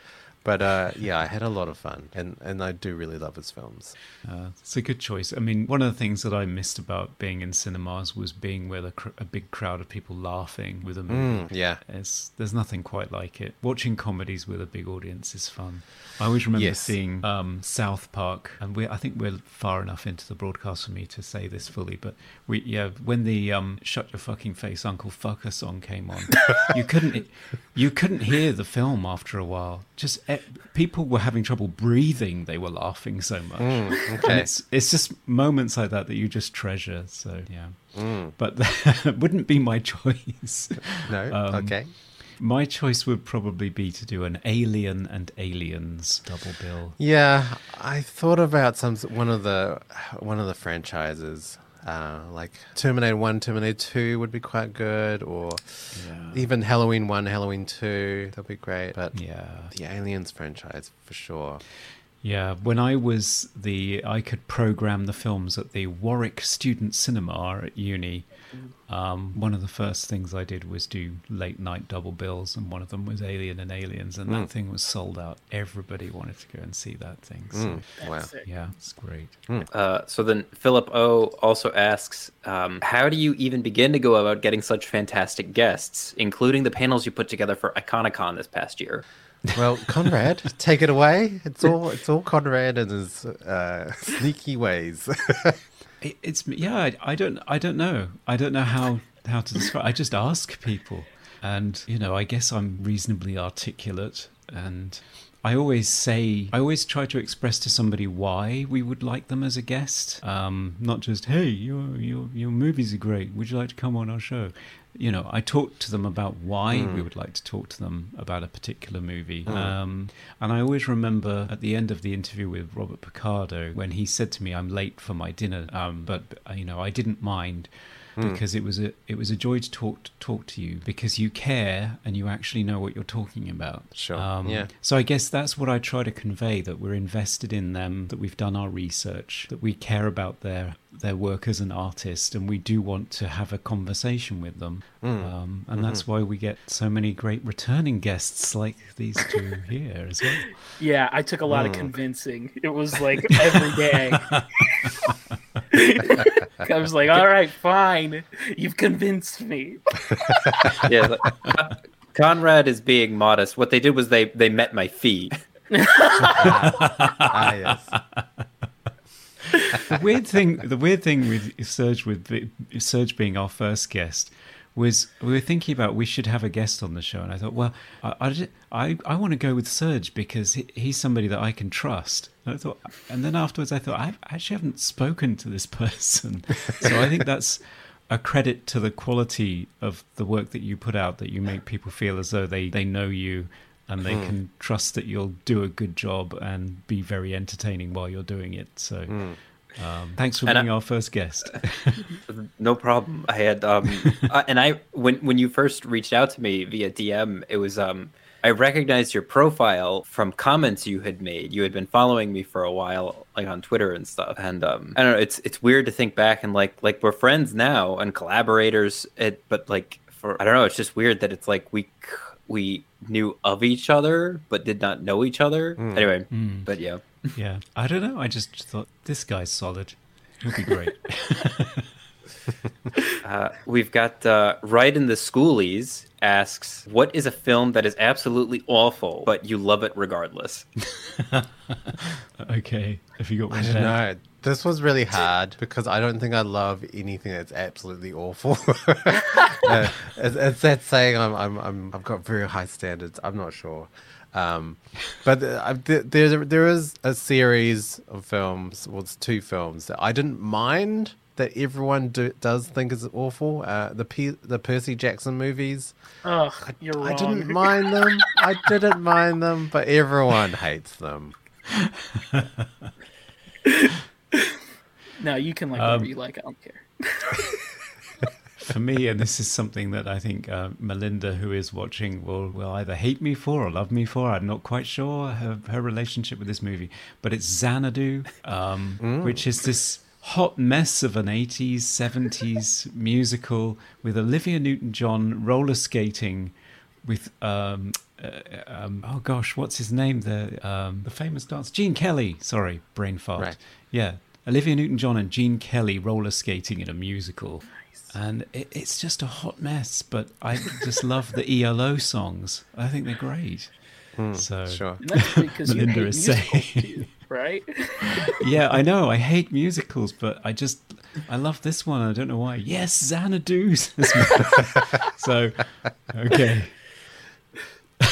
S2: But uh, yeah, I had a lot of fun, and, and I do really love his films.
S3: Uh, it's a good choice. I mean, one of the things that I missed about being in cinemas was being with a, cr- a big crowd of people laughing with a movie.
S2: Mm, yeah.
S3: It's, there's nothing quite like it. Watching comedies with a big audience is fun. I always remember
S2: Yes.
S3: seeing um, South Park, and we I think we're far enough into the broadcast for me to say this fully, but we yeah when the um, "Shut Your Fucking Face, Uncle Fucker" song came on, you couldn't you couldn't hear the film after a while. Just Eh, people were having trouble breathing; they were laughing so much. Mm, and
S2: okay.
S3: it's it's just moments like that that you just treasure. So yeah, mm. but that wouldn't be my choice.
S2: No,
S3: Um,
S2: okay.
S3: My choice would probably be to do an Alien and Aliens double bill.
S2: Yeah, I thought about some one of the one of the franchises, uh, like Terminator One, Terminator Two would be quite good, or even Halloween One, Halloween Two. That'd be great. But
S3: Yeah.
S2: the Aliens franchise for sure.
S3: Yeah, when I was the, I could program the films at the Warwick Student Cinema at uni. Um, one of the first things I did was do late night double bills, and one of them was Alien and Aliens, and that thing was sold out. Everybody wanted to go and see that thing. So,
S2: Wow.
S5: Sick.
S3: yeah, it's great.
S7: Uh, so then Philip O also asks, um, how do you even begin to go about getting such fantastic guests, including the panels you put together for Iconicon this past year?
S2: Well, Conrad, take it away. It's all it's all Conrad and his uh, sneaky ways.
S3: It, it's yeah. I, I don't. I don't know. I don't know how how to describe. I just ask people, and you know, I guess I'm reasonably articulate, and I always say, I always try to express to somebody why we would like them as a guest, um, not just hey, your your your movies are great. Would you like to come on our show? You know, I talk to them about why we would like to talk to them about a particular movie. Um, and I always remember at the end of the interview with Robert Picardo when he said to me, "I'm late for my dinner," um, but uh, you know, I didn't mind because it was a it was a joy to talk talk to you because you care and you actually know what you're talking about.
S2: Sure,
S3: Um,
S2: yeah.
S3: So I guess that's what I try to convey that we're invested in them, that we've done our research, that we care about their their work as an artist, and we do want to have a conversation with them. Um, and that's why we get so many great returning guests like these two here as well.
S5: Yeah, I took a lot of convincing. It was like every day. I was like, all right, fine. You've convinced me.
S7: yeah, like, Conrad is being modest. What they did was they they met my fee.
S2: ah, yes.
S3: The weird thing, the weird thing with Serge, with Serge being our first guest, was we were thinking about we should have a guest on the show, and I thought, well, I I, I, I want to go with Serge because he, he's somebody that I can trust. And I thought, and then afterwards, I thought I actually haven't spoken to this person, so I think that's a credit to the quality of the work that you put out that you make people feel as though they they know you and they can trust that you'll do a good job and be very entertaining while you're doing it so um, thanks for
S7: And I-
S3: being our first guest
S7: No problem. I had um uh, and I when when you first reached out to me via DM, it was um I recognized your profile from comments you had made. You had been following me for a while, like on Twitter and stuff. And um, I don't know. It's it's weird to think back and like like we're friends now and collaborators. It but like for I don't know. It's just weird that it's like we c- we knew of each other but did not know each other. Anyway, but yeah.
S3: yeah i don't know i just thought this guy's solid he'll be great
S7: Uh, we've got uh, right in the schoolies asks, "What is a film that is absolutely awful but you love it regardless?"
S3: okay have you got one
S2: I don't know. This was really hard because I don't think I love anything that's absolutely awful. Uh, it's, it's that saying I'm, I'm, I'm, I've got very high standards. I'm not sure. Um, but uh, I've- there's a, there is a series of films, well, it's two films that I didn't mind that everyone do, does think is awful. Uh, the P, the Percy Jackson movies.
S5: Ugh, you're wrong.
S2: I didn't mind them. I didn't mind them, but everyone hates them.
S5: No, you can like
S3: Um,
S5: whatever you like. I don't care.
S3: for me, and this is something that I think uh, Melinda, who is watching, will will either hate me for or love me for. I'm not quite sure her her relationship with this movie, but it's Xanadu, um, which is this hot mess of an 80s 70s musical with Olivia Newton-John roller skating with um, uh, um, oh gosh, what's his name? The um, the famous dance, Gene Kelly. Sorry, brain fart.
S2: Right.
S3: Yeah, Olivia Newton-John and Gene Kelly roller skating in a musical, and it, it's just a hot mess. But I just love the ELO songs. I think they're great. so
S2: Sure.
S5: That's because you
S3: Melinda
S5: hate
S3: is saying-
S5: right?
S3: yeah, I know. I hate musicals, but I just I love this one. I don't know why. Yes, Xanadu's. so okay.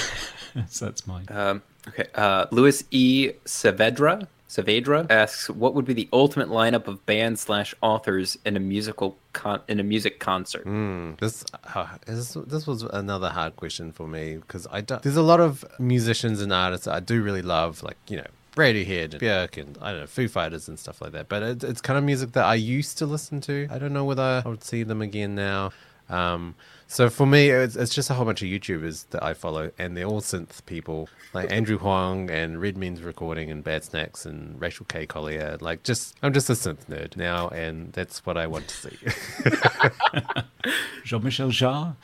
S3: so that's mine.
S7: Um, okay. Uh, Louis E. Saavedra Saavedra asks, "What would be the ultimate lineup of bands slash authors in a musical con- in a music concert?"
S2: Mm, this, uh, this this was another hard question for me because I don't, there's a lot of musicians and artists I do really love, like you know Radiohead and Björk and I don't know Foo Fighters and stuff like that. But it, it's kind of music that I used to listen to. I don't know whether I would see them again now. Um, so for me, it's, it's just a whole bunch of YouTubers that I follow, and they're all synth people, like Andrew Huang and Red Means Recording and Bad Snacks and Rachel K. Collier. Like, just I'm just a synth nerd now, and that's what I want to see.
S3: Jean-Michel Jarre.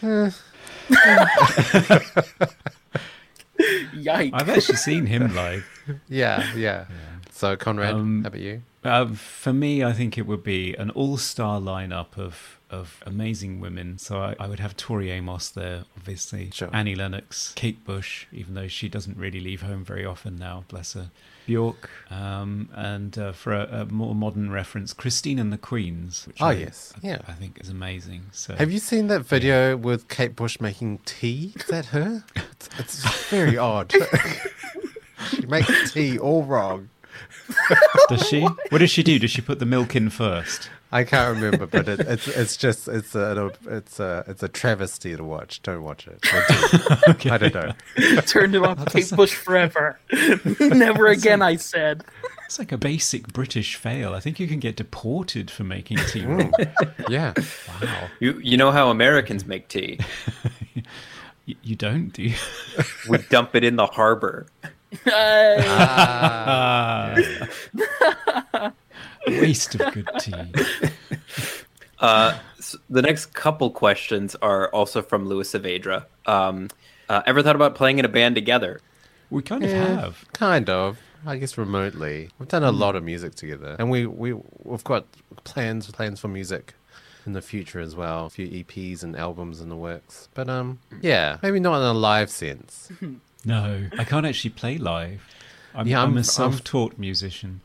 S5: Yikes!
S3: I've actually seen him live.
S2: yeah, yeah. So, Conrad,
S3: Um,
S2: how about you?
S3: Uh, for me, I think it would be an all-star lineup of of amazing women. So I, I would have Tori Amos there, obviously.
S2: Sure.
S3: Annie Lennox, Kate Bush, even though she doesn't really leave home very often now, bless her. Bjork, um, and uh, for a, a more modern reference, Christine and the Queens. Which
S2: Oh,
S3: I,
S2: yes. Yeah.
S3: I think is amazing. So
S2: Have you seen that video with Kate Bush making tea? Is that her? It's, it's very odd. she makes tea all wrong.
S3: Does she? What does she do? Does she put the milk in first?
S2: I can't remember, but it, it's it's just it's a it's a it's a travesty to watch. Don't watch it. Or do. I don't know.
S5: Turned him off Kate Bush forever. Never again, I said.
S3: It's like a basic British fail. I think you can get deported for making tea.
S2: Mm. Yeah.
S3: Wow.
S7: You you know how Americans make tea?
S3: You, you don't, do you?
S7: We dump it in the harbor.
S5: Hey.
S3: Ah. Waste of good tea.
S7: Uh, s- the next couple questions are also from Louis Saavedra. Um, uh, ever thought about playing in a band together?
S3: We kind of
S2: Yeah,
S3: have.
S2: Kind of. I guess remotely. We've done a lot of music together, and we we we've got plans plans for music in the future as well. A few EPs and albums in the works. But um, yeah, maybe not in a live sense.
S3: No, I can't actually play live. I'm,
S2: Yeah,
S3: I'm,
S2: I'm-
S3: a
S2: I'm-
S3: self-taught musician.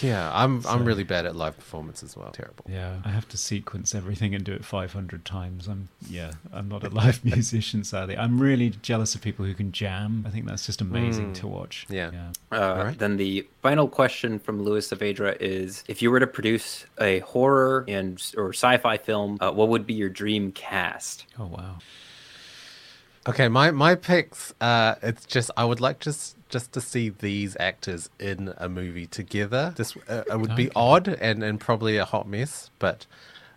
S2: Yeah, I'm I'm really bad at live performance as well. Terrible.
S3: Yeah, I have to sequence everything and do it 500 times. I'm yeah, I'm not a live musician sadly. I'm really jealous of people who can jam. I think that's just amazing to watch.
S2: Mm. Yeah.
S7: Uh,
S2: Alright.
S7: Then the final question from Louis Saavedra is: If you were to produce a horror and or sci-fi film, uh, what would be your dream cast?
S3: Oh wow.
S2: Okay, my my picks. Uh, it's just I would like just just to see these actors in a movie together. This uh, it would be odd and and probably a hot mess, but.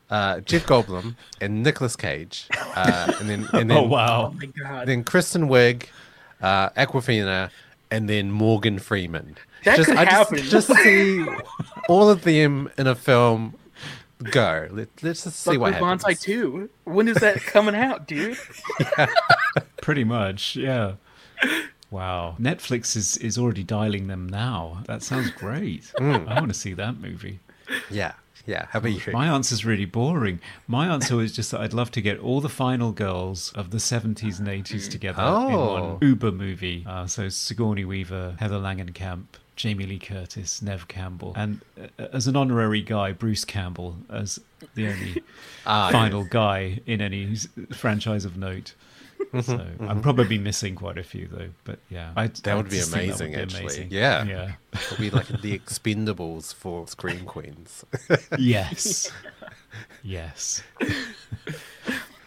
S2: Uh, Jeff Goldblum and Nicolas Cage, uh, and then and then
S3: Oh wow.
S5: Oh my god.
S2: then Kristen Wiig, uh, Awkwafina, and then Morgan Freeman.
S5: That
S2: just,
S5: could
S2: I
S5: happen.
S2: Just, just see all of them in a film go. Let, let's just see
S5: Fuck
S2: what
S5: with
S2: happens.
S5: Bonsai 2. When is that coming out, dude?
S3: Pretty much, yeah. Wow. Netflix is, is already dialing them now. That sounds great.
S2: Mm.
S3: I want to see that movie.
S2: Yeah, yeah. How about you?
S3: My answer's really boring. My answer was just that I'd love to get all the final girls of the 70s and 80s together in
S2: Oh.
S3: one Uber movie. Uh, so Sigourney Weaver, Heather Langenkamp, Jamie Lee Curtis, Neve Campbell, and uh, as an honorary guy, Bruce Campbell as the only
S2: Ah,
S3: final guy in any franchise of note. So I'm probably missing quite a few though, but yeah, I,
S2: That would be amazing, actually. Yeah.
S3: yeah,
S2: It'll be like the Expendables for Scream Queens.
S3: yes, yes.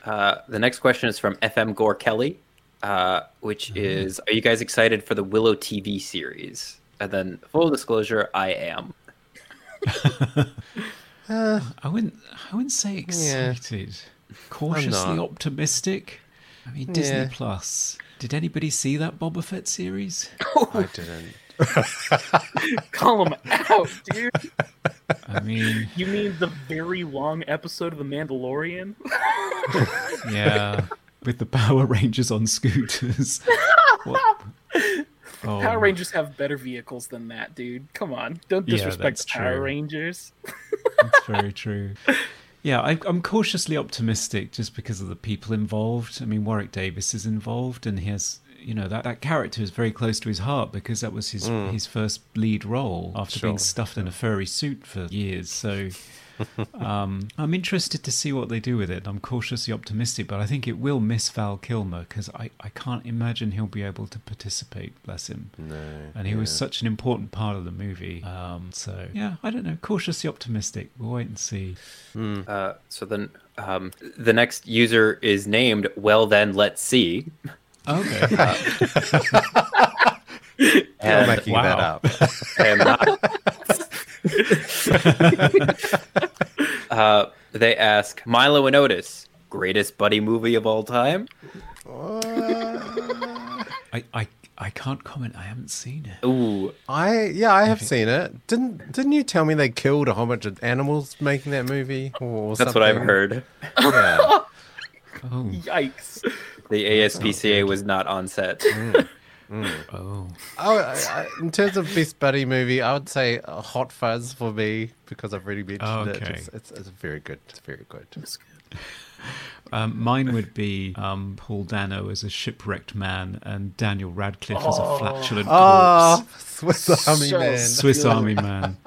S7: Uh, the next question is from FM Gore Kelly, uh, which
S2: Mm-hmm.
S7: is: Are you guys excited for the Willow TV series? And then, full disclosure, I am.
S3: Uh, I wouldn't. I wouldn't say excited. Cautiously optimistic. I mean, Disney
S2: Yeah.
S3: Plus. Did anybody see that Boba Fett series?
S2: I didn't.
S5: Call him out, dude.
S3: I mean,
S5: You mean the very long episode of The Mandalorian?
S3: yeah, with the Power Rangers on scooters. What? Oh,
S5: Power Rangers have better vehicles than that, dude. Come on. Don't disrespect
S3: that's
S5: the Power
S3: true.
S5: Rangers.
S3: That's very true. Yeah, I, I'm cautiously optimistic just because of the people involved. I mean, Warwick Davis is involved, and he has, you know, that, that character is very close to his heart because that was his his first lead role after being
S2: Mm.
S3: Stuffed in a furry suit for years. So um, I'm interested to see what they do with it. I'm cautiously optimistic, but I think it will miss Val Kilmer because I, I can't imagine he'll be able to participate. Bless him.
S2: No.
S3: And he was such an important part of the movie. Um, so yeah, I don't know. Cautiously optimistic. We'll wait and see.
S7: Uh, so then, um, the next user is named. Well, then let's see.
S3: Okay.
S2: You're
S7: And
S2: making
S3: wow.
S2: that up.
S7: I am not. uh, they ask Milo and Otis, greatest buddy movie of all time.
S3: I, I I can't comment. I haven't seen it.
S7: Ooh,
S2: I yeah, I have seen it. Didn't didn't you tell me they killed a whole bunch of animals making that movie? Or
S7: that's what I've heard.
S2: Yeah.
S3: Oh,
S5: Yikes.
S7: The ASPCA was not on set.
S3: Oh,
S2: Oh, I, I, in terms of best buddy movie, I would say Hot Fuzz for me because I've already mentioned
S3: Oh,
S2: it. It's, it's, it's very good. It's very good.
S5: It's good.
S3: um, mine would be um, Paul Dano as a shipwrecked man and Daniel Radcliffe as a flatulent
S2: Oh,
S3: corpse.
S2: Swiss Army
S5: So
S2: Man.
S3: Swiss. Army Man.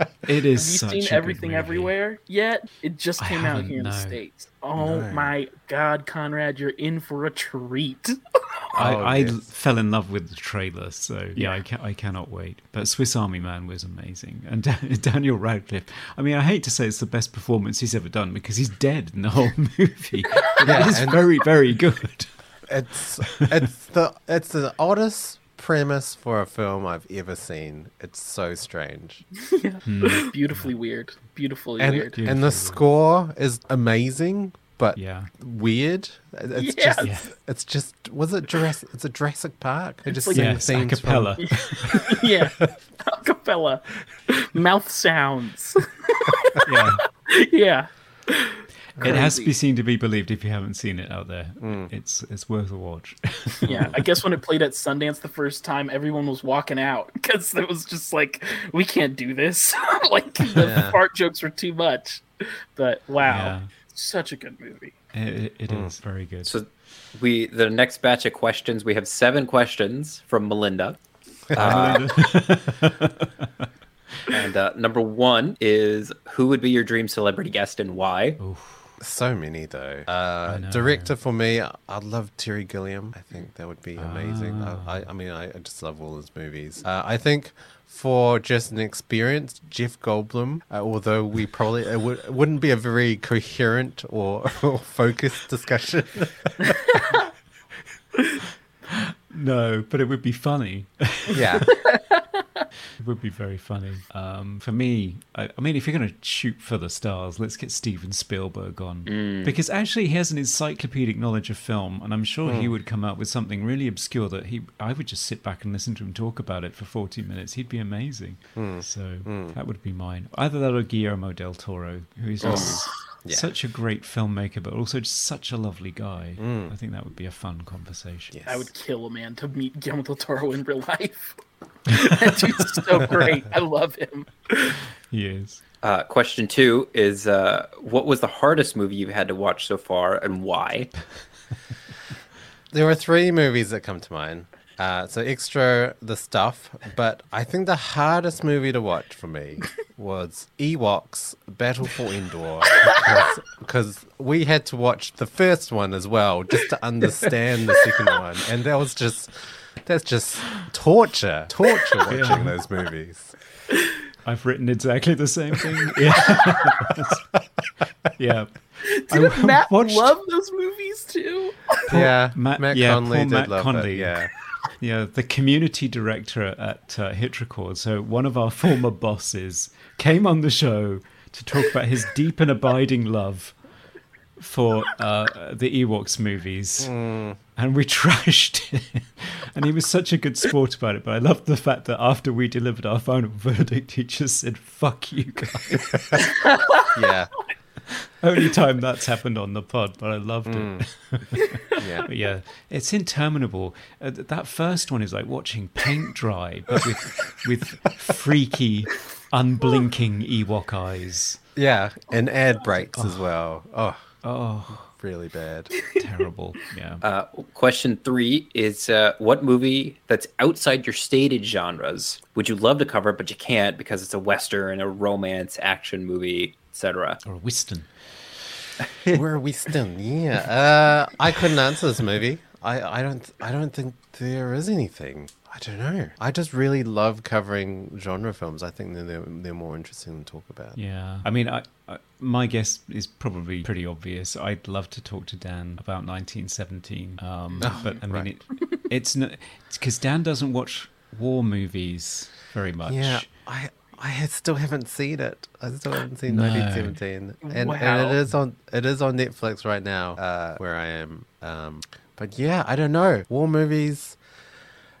S3: It is
S5: Have you
S3: such
S5: seen
S3: a good
S5: Everything
S3: movie.
S5: Everywhere yet? It just came out here in the. States. Oh
S2: No.
S5: my god, Conrad, you're in for a treat.
S3: I,
S2: Oh,
S3: I
S2: yes.
S3: fell in love with the trailer, so yeah, I, ca- I cannot wait. But Swiss Army Man was amazing, and Da- Daniel Radcliffe. I mean, I hate to say it's the best performance he's ever done because he's dead in the whole movie. But
S2: Yeah,
S3: it is
S2: and-
S3: very, very good.
S2: It's it's the it's the oddest premise for a film I've ever seen. It's so strange. Hmm.
S5: Beautifully weird. Beautifully
S2: And
S5: weird.
S2: and
S3: Beautiful.
S2: the score is amazing, but
S3: Yeah,
S2: weird. It's
S5: Yeah.
S2: just
S3: Yeah.
S2: it's just was it Jurassic it's a Jurassic Park? They just
S5: like-
S2: sing
S3: yes, a
S2: themes from-
S3: cappella.
S5: yeah. Acapella. Mouth sounds.
S3: yeah.
S5: yeah.
S3: It has to be seen to be believed. If you haven't seen it out there, it's it's worth a watch.
S5: Yeah. I guess when it played at Sundance the first time, everyone was walking out because it was just like, we can't do this. like the
S2: Yeah.
S5: fart jokes were too much. But wow.
S3: Yeah.
S5: Such a good movie.
S3: It, it is very good.
S7: So we the next batch of questions, we have seven questions from Melinda. Uh, and uh, number one is who would be your dream celebrity guest and why?
S2: So many though. Uh, director for me, I'd love Terry Gilliam. I think that would be amazing.
S3: Ah.
S2: I, I, mean, I, I just love all his movies. Uh, I think for just an experience, Jeff Goldblum. Uh, although we probably it, would, it wouldn't be a very coherent or, or focused discussion.
S3: no, but it would be funny.
S2: yeah,
S3: It would be very funny. Um, for me, I, I mean, if you're going to shoot for the stars, let's get Steven Spielberg on. Mm. Because actually, he has an encyclopedic knowledge of film, and I'm sure he mm. would come up with something really obscure that he I would just sit back and listen to him talk about it for 40 minutes. He'd be amazing. Mm. So that would be mine. Either that or Guillermo del Toro, who's oh, just
S2: Yeah.
S3: such a great filmmaker, but also just such a lovely guy. I think that would be a fun conversation.
S2: Yes.
S5: I would kill a man to meet Guillermo del Toro in real life. that dude's so great. I love him.
S3: He is.
S7: Uh, question two is uh, what was the hardest movie you've had to watch so far and why?
S2: There are three movies that come to mind. Uh, so extra the stuff, but I think the hardest movie to watch for me was Ewoks Battle for Endor because, because we had to watch the first one as well just to understand the second one, and that was just that's just torture, torture watching those movies.
S3: I've written exactly the same thing. Yeah. yeah.
S5: Didn't
S3: I
S5: Matt
S3: watched-
S5: love those movies too?
S2: yeah,
S3: Matt-
S2: Matt,
S3: yeah,
S2: Conley did
S3: Matt
S2: love
S3: Conley.
S2: it. Yeah,
S3: Yeah, the community director at uh, hitRECord. So one of our former bosses came on the show to talk about his deep and abiding love for uh, the Ewoks movies, and we trashed it. And he was such a good sport about it. But I loved the fact that after we delivered our final verdict, he just said "fuck you guys."
S2: yeah,
S3: Only time that's happened on the pod, but I loved it.
S2: yeah.
S3: Yeah, it's interminable. Uh, th- that first one is like watching paint dry, but with with freaky, unblinking Ewok eyes.
S2: Yeah, and ad breaks as well. Oh,
S3: Oh,
S2: really bad.
S3: terrible. Yeah.
S7: Uh, question three is uh, what movie that's outside your stated genres would you love to cover but you can't because it's a western, a romance, action movie, etc.
S3: or a Whiston.
S2: Where are we still? Yeah, uh, I couldn't answer this movie. I, I don't I don't think there is anything. I don't know. I just really love covering genre films. I think that they're they're more interesting to talk about.
S3: Yeah. I mean, I, I, my guess is probably pretty obvious. I'd love to talk to Dan about 1917. Um, but I mean,
S2: right.
S3: it, it's because Dan doesn't watch war movies very much.
S2: Yeah, I I still haven't seen it. I still haven't seen
S3: No.
S2: 1917, and,
S5: Wow.
S2: and it is on it is on Netflix right now, uh, where I am. Um, but yeah, I don't know. War movies,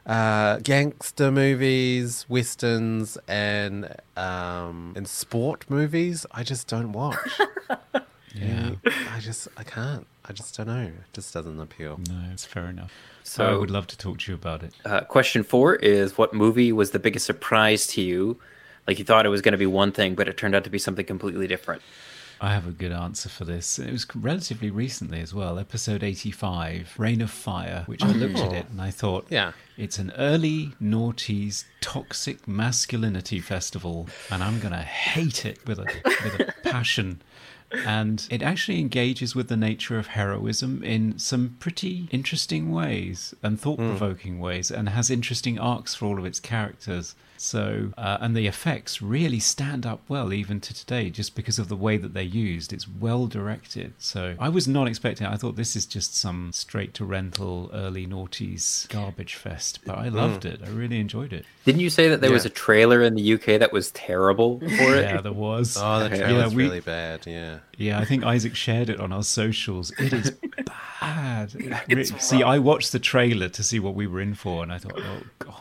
S2: uh, gangster movies, westerns, and um, and sport movies. I just don't watch.
S3: Yeah.
S2: I just I can't. I just don't know. It just doesn't appeal.
S3: No, it's fair enough.
S7: So-
S3: So I would love to talk to you about it.
S7: Uh, question four is what movie was the biggest surprise to you? Like you thought it was going to be one thing, but it turned out to be something completely different.
S3: I have a good answer for this. It was relatively recently as well, episode 85, Reign of Fire, which I looked at it oh. and I thought,
S2: Yeah.
S3: it's an early noughties toxic masculinity festival, and I'm going to hate it with a, with a passion. And it actually engages with the nature of heroism in some pretty interesting ways and thought provoking hmm. ways, and has interesting arcs for all of its characters. So, uh, and the effects really stand up well even to today just because of the way that they're used. It's well directed. So, I was not expecting it. I thought this is just some straight to rental early noughties garbage fest, but I loved it. I really enjoyed it.
S7: Didn't you say that there was a trailer in the UK that was terrible for it?
S3: Yeah, there was.
S2: Oh, the
S7: Yeah,
S2: trailer's
S3: we-
S2: really bad. Yeah.
S3: Yeah, I think Isaac shared it on our socials. It is bad. It re- see, I watched the trailer to see what we were in for, and I thought, oh god.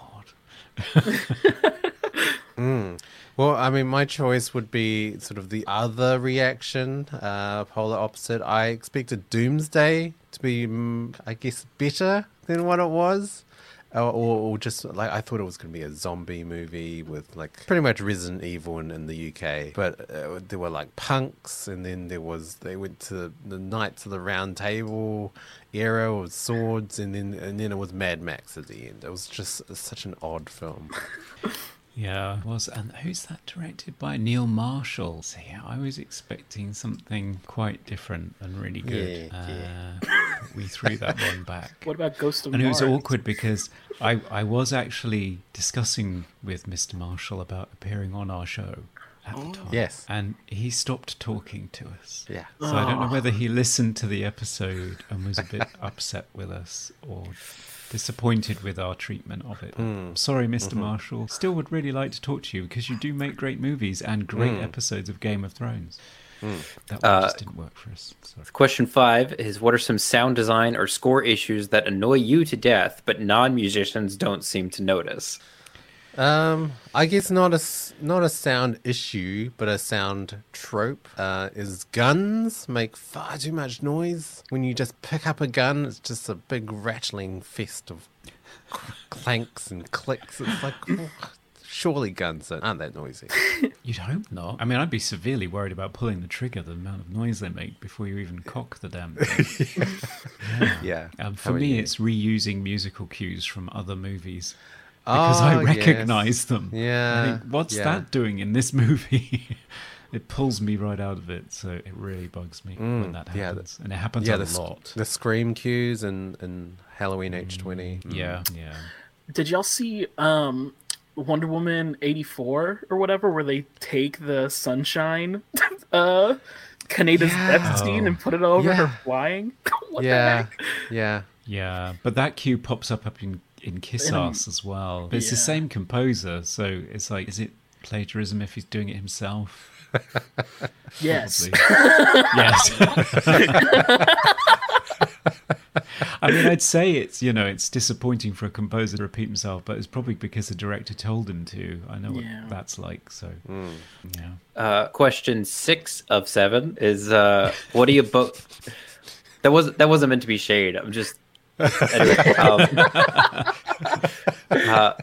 S2: Well, I mean, my choice would be sort of the other reaction, uh, polar opposite. I expected Doomsday to be, mm, I guess, better than what it was. Or, or, or just like I thought it was going to be a zombie movie with like pretty much Resident Evil in, in the UK, but uh, there were like punks, and then there was they went to the Knights of the Round Table era with swords, and then and then it was Mad Max at the end. It was just such an odd film.
S3: Yeah, it was. And who's that directed by? Neil Marshall. So, yeah, I was expecting something quite different and really good.
S2: Yeah,
S3: Uh, we threw that one back.
S5: What about Ghost of
S3: and it was awkward because I, I was actually discussing with Mr. Marshall about appearing on our show at the time.
S2: Yes.
S3: And he stopped talking to us.
S2: Yeah.
S3: So I don't know whether he listened to the episode and was a bit upset with us or disappointed with our treatment of it.
S2: Hmm.
S3: Sorry, mister
S2: Mm-hmm.
S3: Marshall. Still would really like to talk to you because you do make great movies and great
S2: Hmm.
S3: episodes of Game of Thrones. That one
S7: Uh,
S3: just didn't work for us. Sorry.
S7: Question five is what are some sound design or score issues that annoy you to death, but non musicians don't seem to notice?
S2: Um, I guess not a s- not a sound issue, but a sound trope. Uh, is guns make far too much noise when you just pick up a gun? It's just a big rattling fest of clanks and clicks. It's like, oh, surely guns aren't that noisy.
S3: You'd hope not. I mean, I'd be severely worried about pulling the trigger, the amount of noise they make before you even cock the damn thing.
S2: Yeah.
S3: Um,
S2: How
S3: for
S2: about
S3: me,
S2: you?
S3: it's reusing musical cues from other movies because I
S2: Oh, yes.
S3: recognize them. I
S2: Yeah,
S3: think, what's
S2: yeah.
S3: that doing in this movie? it pulls me right out of it, so it really bugs me when that
S2: Mm, yeah,
S3: happens, and it happens
S2: yeah,
S3: a
S2: the,
S3: lot.
S2: the scream cues and and Halloween H twenty.
S3: Yeah, yeah.
S5: Did y'all see um, Wonder Woman eighty four or whatever, where they take the sunshine, uh, Kaneda's
S2: Yeah.
S5: death scene
S3: Oh.
S5: and put it over
S2: Yeah.
S5: her flying? what
S2: yeah,
S5: the heck?
S2: yeah.
S3: Yeah, but that cue pops up up in in Kick-Ass as well. But it's the same composer, so it's like, is it plagiarism if he's doing it himself?
S5: Yes.
S3: Yes. I mean, I'd say it's you know it's disappointing for a composer to repeat himself, but it's probably because the director told him to. I know what
S5: Yeah.
S3: that's like, so yeah.
S7: Uh, question six of seven is uh, what do you both? That was that wasn't meant to be shade. I'm just. Anyway, um, uh,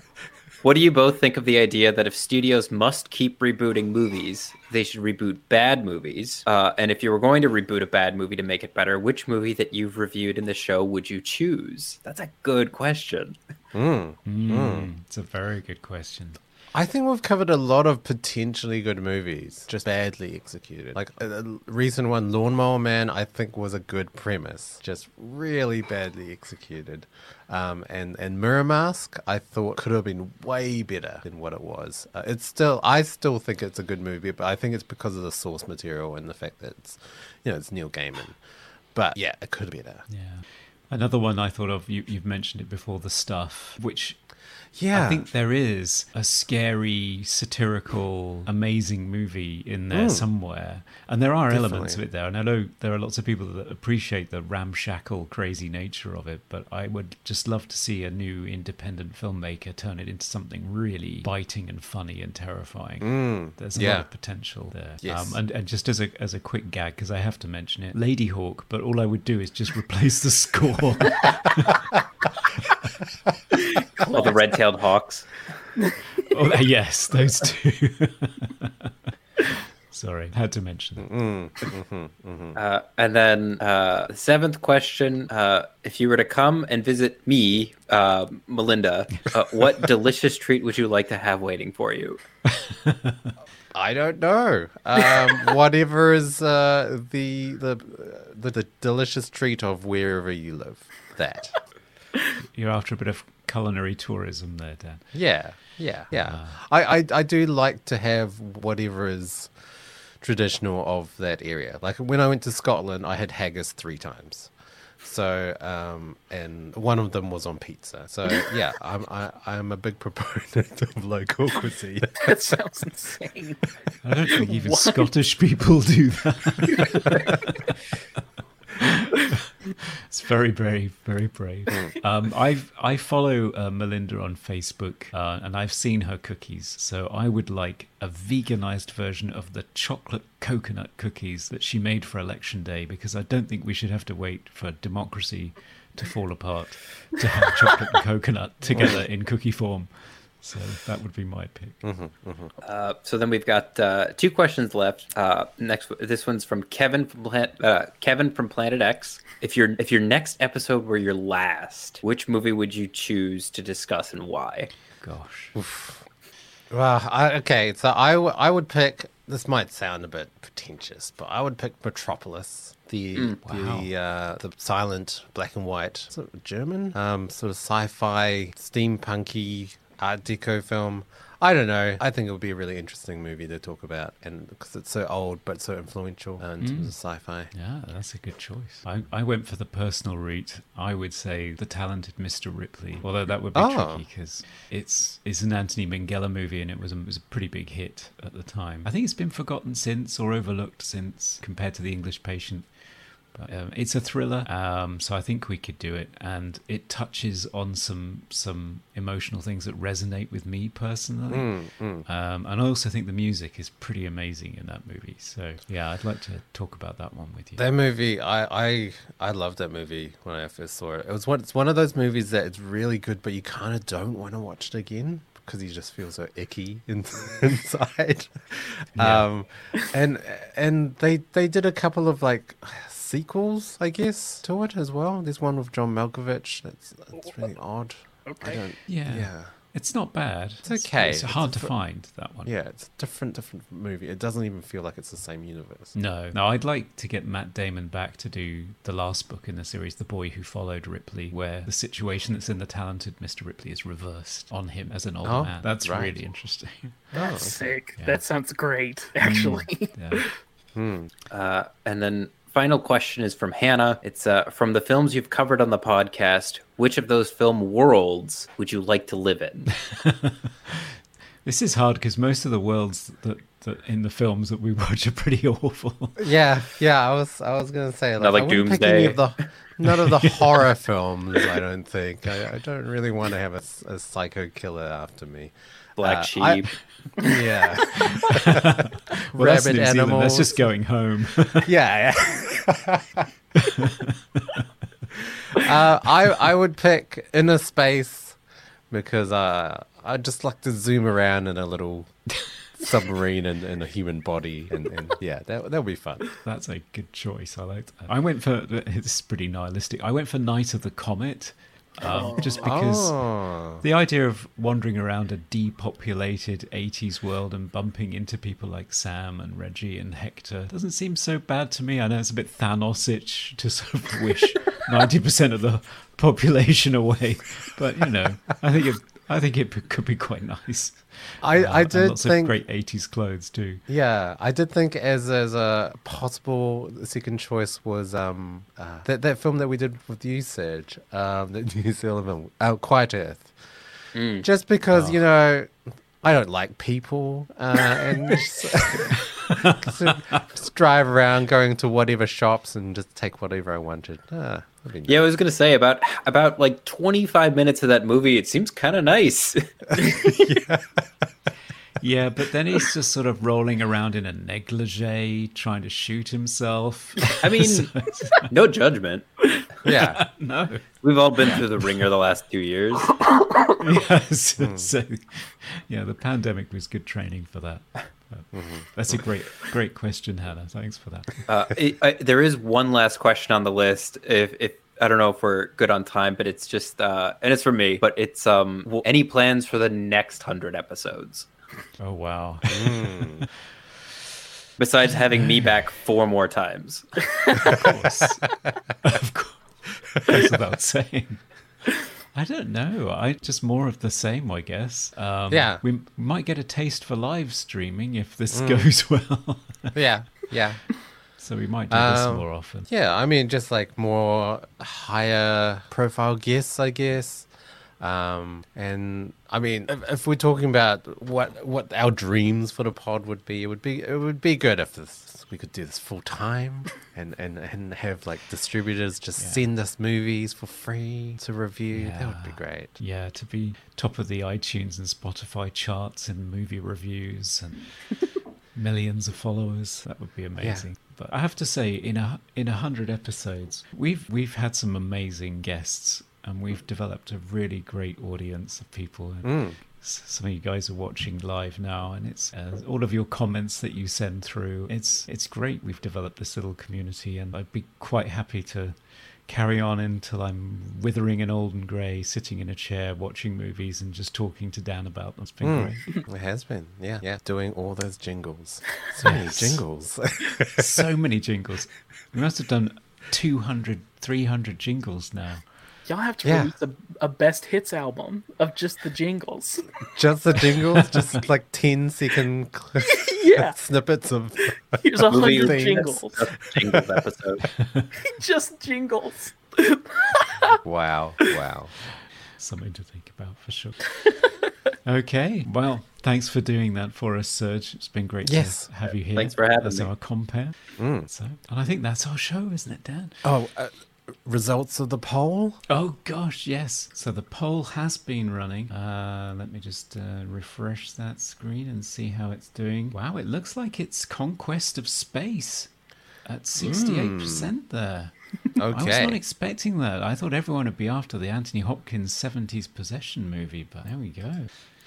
S7: what do you both think of the idea that if studios must keep rebooting movies, they should reboot bad movies? Uh, and if you were going to reboot a bad movie to make it better, which movie that you've reviewed in the show would you choose? That's a good question.
S3: Mm, It's a very good question.
S2: I think we've covered a lot of potentially good movies, just badly executed. Like a, recent one, Lawnmower Man, I think was a good premise, just really badly executed. Um, and and MirrorMask, I thought could have been way better than what it was. Uh, it's still, I still think it's a good movie, but I think it's because of the source material and the fact that it's, you know, it's Neil Gaiman. But yeah, it could be better.
S3: Yeah. Another one I thought of, you, you've mentioned it before, The Stuff, which
S2: Yeah.
S3: I think there is a scary, satirical, amazing movie in there somewhere. And there are elements of it there. And I know there are lots of people that appreciate the ramshackle, crazy nature of it. But I would just love to see a new independent filmmaker turn it into something really biting and funny and terrifying. There's a lot of potential there.
S2: Yes.
S3: Um, and, and just as a, as a quick gag, because I have to mention it, Ladyhawke, but all I would do is just replace the score.
S7: All the red-tailed hawks.
S3: Oh, yes, those two. Sorry, had to mention that.
S7: Uh, and then uh, seventh question: uh, If you were to come and visit me, uh, Melinda, uh, what delicious treat would you like to have waiting for you?
S2: I don't know. Um, whatever is uh, the, the the the delicious treat of wherever you live. That.
S3: You're after a bit of culinary tourism there, Dan.
S2: Yeah, yeah, yeah. I, I I do like to have whatever is traditional of that area. Like when I went to Scotland, I had haggis three times. So, um, and one of them was on pizza. So, yeah, I'm I, I'm a big proponent of local cuisine.
S5: That sounds insane.
S3: I don't think even Scottish people do that. It's very brave, very brave. Um, I I follow uh, Melinda on Facebook, uh, and I've seen her cookies. So I would like a veganized version of the chocolate coconut cookies that she made for election day, because I don't think we should have to wait for democracy to fall apart to have chocolate and coconut together in cookie form. So that would be my pick.
S7: Uh, so then we've got uh, two questions left. Uh, next, this one's from Kevin from Plan- uh, Kevin from Planet X. If your if your next episode were your last, which movie would you choose to discuss and why?
S3: Gosh.
S2: Well, I, okay, so I, w- I would pick. This might sound a bit pretentious, but I would pick Metropolis, the the uh, the silent black and white sort of German, um, sort of sci-fi, steampunky Art Deco film. I don't know. I think it would be a really interesting movie to talk about, and because it's so old but so influential uh, in terms of sci-fi.
S3: Yeah, that's a good choice. I, I went for the personal route. I would say the talented Mr. Ripley, although that would be
S2: Oh.
S3: tricky because it's it's an Anthony Minghella movie and it was a, it was a pretty big hit at the time. I think it's been forgotten since or overlooked since compared to The English Patient. But um, it's a thriller, um, so I think we could do it, and it touches on some some emotional things that resonate with me personally. Um, and I also think the music is pretty amazing in that movie. So yeah, I'd like to talk about that one with you.
S2: That movie, I, I I loved that movie when I first saw it. It was one. It's one of those movies that it's really good, but you kind of don't want to watch it again because you just feel so icky in, inside.
S3: Yeah.
S2: Um, and and they they did a couple of like sequels, I guess, to it as well. There's one with John Malkovich. That's that's really odd. I
S5: Okay.
S2: don't.
S3: Yeah.
S2: Yeah.
S3: It's not bad. It's
S2: okay.
S3: It's,
S2: It's
S3: hard
S2: a
S3: to find that one.
S2: Yeah, it's a different different movie. It doesn't even feel like it's the same universe.
S3: No, no. I'd like to get Matt Damon back to do the last book in the series, "The Boy Who Followed Ripley," where the situation that's in the talented Mr. Ripley is reversed on him as an old
S2: Oh,
S3: man. That's
S2: right.
S3: really interesting.
S5: That's sick.
S3: Yeah.
S5: That sounds great, actually.
S3: yeah.
S7: Uh, and then final question is from Hannah. It's uh, from the films you've covered on the podcast. Which of those film worlds would you like to live in?
S3: This is hard because most of the worlds that, that in the films that we watch are pretty awful.
S2: Yeah, yeah. I was I was gonna say like,
S7: Not like
S2: I wouldn't pick any
S7: Doomsday.
S2: of the none of the horror films. I don't think. I, I don't really want to have a psycho killer after me.
S7: Black
S2: Uh,
S7: Sheep.
S2: I- Yeah,
S3: Well, that's
S2: Rabid
S3: New Zealand. That's just going home.
S2: yeah. yeah. uh, I I would pick Innerspace because uh, I'd just like to zoom around in a little submarine and in a human body, and, and yeah, that that would be fun.
S3: That's a good choice. I like that. I went for it's pretty nihilistic. I went for Night of the Comet, um, just because
S2: Oh.
S3: the idea of wandering around a depopulated 80s world and bumping into people like Sam and Reggie and Hector doesn't seem so bad to me. I know it's a bit Thanos-ish to sort of wish 90% of the population away, but you know, I think it. I think it could be quite nice.
S2: I-
S3: Uh,
S2: I did
S3: lots
S2: think-
S3: of great 80s clothes too.
S2: Yeah, I did think as as a possible second choice was um uh, that that film that we did with you, Serge, um, the New Zealand film, uh, Quiet Earth. just because you know I don't like people, uh, and just, just, just drive around going to whatever shops and just take whatever I wanted. Ah, that'd be
S7: Yeah, I was gonna say about about like 25 minutes of that movie. It seems kind of nice.
S3: Yeah, but then he's just sort of rolling around in a negligee, trying to shoot himself.
S7: I mean, no judgment.
S2: Yeah.
S3: no.
S7: We've all been through the ringer the last two years.
S3: Yes. So, yeah, the pandemic was good training for that. But That's a great, great question, Hannah. Thanks for that.
S7: Uh, it, I, there is one last question on the list. If, if I don't know if we're good on time, but it's just uh, and it's for me. But it's um, w- any plans for the next hundred episodes
S3: Oh wow.
S7: besides having me back four more times?
S3: of course. of course. Goes without saying. I don't know. I just more of the same, I guess. Um,
S2: Yeah.
S3: we might get a taste for live streaming if this goes well.
S2: Yeah. Yeah.
S3: so we might do this
S2: Um,
S3: more often.
S2: Yeah, I mean, just like more higher profile guests, I guess. Um, and I mean, if, if we're talking about what what our dreams for the pod would be, it would be it would be good if this we could do this full time and, and and have like distributors just
S3: Yeah.
S2: send us movies for free to review. That would be great.
S3: Yeah, to be top of the iTunes and Spotify charts and movie reviews and millions of followers, that would be amazing. But I have to say, in a in a hundred episodes, we've we've had some amazing guests, and we've developed a really great audience of people. S- Some of you guys are watching live now, and it's uh, all of your comments that you send through. It's it's great. We've developed this little community, and I'd be quite happy to carry on until I'm withering and old and grey, sitting in a chair watching movies and just talking to Dan about them. It's been great.
S2: It has been, yeah, yeah, doing all those jingles, so many jingles.
S3: so many jingles. We must have done 200, 300 jingles now.
S5: Y'all have to
S2: Yeah.
S5: release a, a best hits album of just the jingles.
S2: just the jingles, just like 10 second cl-
S5: Yeah.
S2: snippets of.
S5: Here's a hundred jingles.
S7: That's jingles episode.
S5: just jingles.
S2: Wow, wow.
S3: Something to think about for sure. okay, well, thanks for doing that for us, Serge. It's been great
S2: Yes.
S3: to have you here.
S7: Thanks for having
S3: as
S7: me.
S3: our compare. So, and I think that's our show, isn't it, Dan?
S2: Oh, uh, results of the poll?
S3: Oh gosh, yes. So the poll has been running. Uh, let me just uh, refresh that screen and see how it's doing. Wow, it looks like it's Conquest of Space at sixty-eight percent there. Okay. I was not expecting that. I thought everyone would be after the Anthony Hopkins seventies possession movie, but there we go.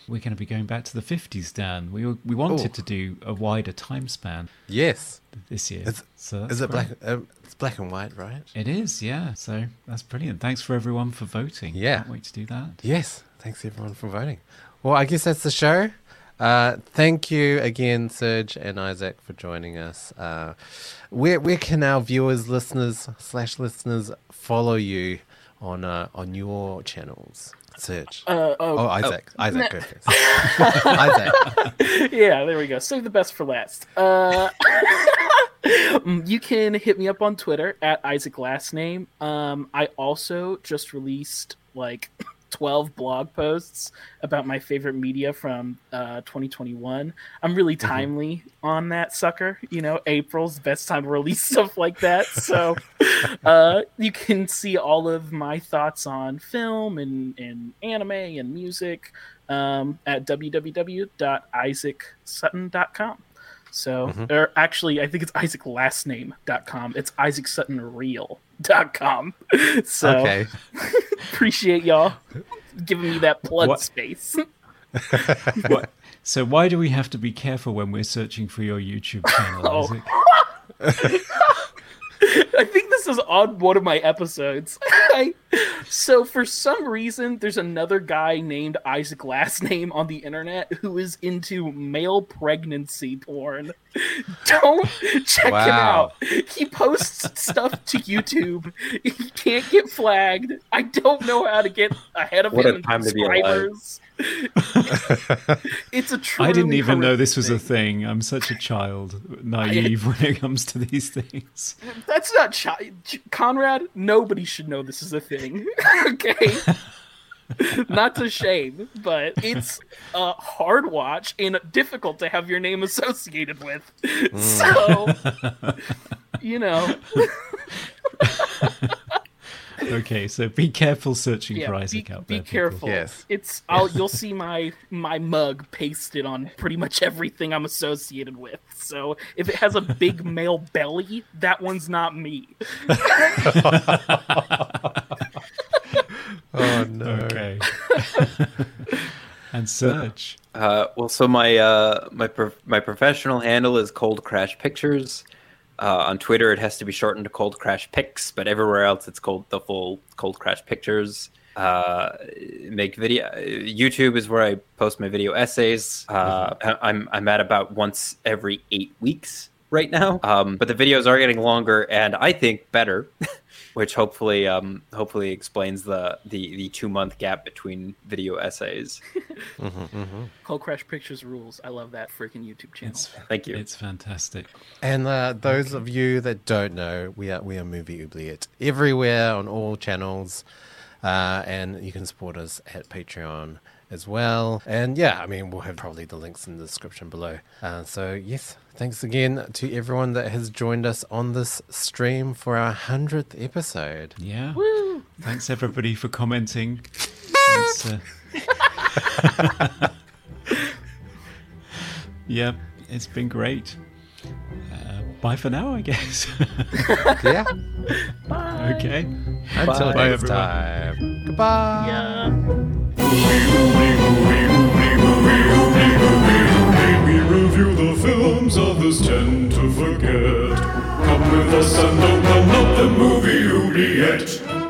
S3: We're going to be going back to the fifties, Dan. We were- we wanted
S2: Oh.
S3: to do a wider time span
S2: Yes.
S3: this year.
S2: Is,
S3: so
S2: is it
S3: great.
S2: black? Um, it's black and white, right?
S3: It is, yeah. So that's brilliant. Thanks for everyone for voting.
S2: Yeah.
S3: Can't wait to do that.
S2: Yes. Thanks everyone for voting. Well, I guess that's the show. Uh, thank you again, Serge and Isaac, for joining us. Uh, where where can our viewers, listeners slash listeners follow you on uh, on your channels? Serge.
S5: Uh, oh,
S2: oh, Isaac. Isaac, go. Isaac.
S5: yeah, there we go. Save the best for last. Uh, mm, you can hit me up on Twitter at Isaac Last Name. Um, I also just released like 12 blog posts about my favorite media from uh, 2021. I'm really timely on that sucker. You know, April's best time to release stuff like that. So uh, you can see all of my thoughts on film and, and anime and music um, at www.isaacsutton.com. So, or actually, I think it's isaac.lastname.com. It's isaacsuttonreal.com. So,
S2: Okay.
S5: appreciate y'all giving me that plug
S3: What-
S5: space.
S3: What? So why do we have to be careful when we're searching for your YouTube channel,
S5: Oh. I think this is on one of my episodes. I, so for some reason, there's another guy named Isaac last name on the internet who is into male pregnancy porn. Don't check him out. He posts stuff to YouTube. He can't get flagged. I don't know how to get ahead of
S7: What
S5: him
S7: a
S5: in
S7: time to be alive.
S5: Subscribers. it's a
S3: I didn't even know this was a
S5: thing.
S3: thing. I'm such a child, naive when it comes to these things.
S5: That's not chi- Conrad. Nobody should know this is a thing. okay. Not to shame, but it's a hard watch and difficult to have your name associated with. Mm. So, you know,
S3: Okay, so be careful searching
S5: yeah,
S3: for
S5: be,
S3: Isaac out
S5: be
S3: there. people.
S5: careful.
S2: Yes.
S5: It's I'll you'll see my my mug pasted on pretty much everything I'm associated with. So if it has a big male belly, that one's not me.
S2: Oh no.
S3: Okay. and Serge.
S7: Uh, well, so my uh, my pro- my professional handle is Cold Crash Pictures. Uh, on Twitter, it has to be shortened to Cold Crash Pics, but everywhere else, it's called the full Cold Crash Pictures. Uh, make video. YouTube is where I post my video essays. Uh, I- I'm I'm at about once every eight weeks right now. Um, but the videos are getting longer, and I think better. Which hopefully, um, hopefully explains the, the, the two month gap between video essays. mm-hmm, mm-hmm.
S5: Cold Crash Pictures rules. I love that freaking YouTube channel.
S3: It's,
S7: Thank you.
S3: It's fantastic.
S2: And uh, those of you that don't know, we are we are Movie Oubliette everywhere on all channels, uh, and you can support us at Patreon as well. And yeah, I mean we'll have probably the links in the description below. Uh, so yes, thanks again to everyone that has joined us on this stream for our hundredth episode.
S3: Yeah. Thanks everybody for commenting. Thanks, uh... yeah, it's been great. Uh, bye for now, I guess.
S2: Yeah.
S3: okay.
S2: Until
S3: Bye,
S2: next
S3: everyone.
S2: time. Goodbye.
S5: Yeah.
S1: We review the films others tend to forget. Come with us and open up the movie Oubliette.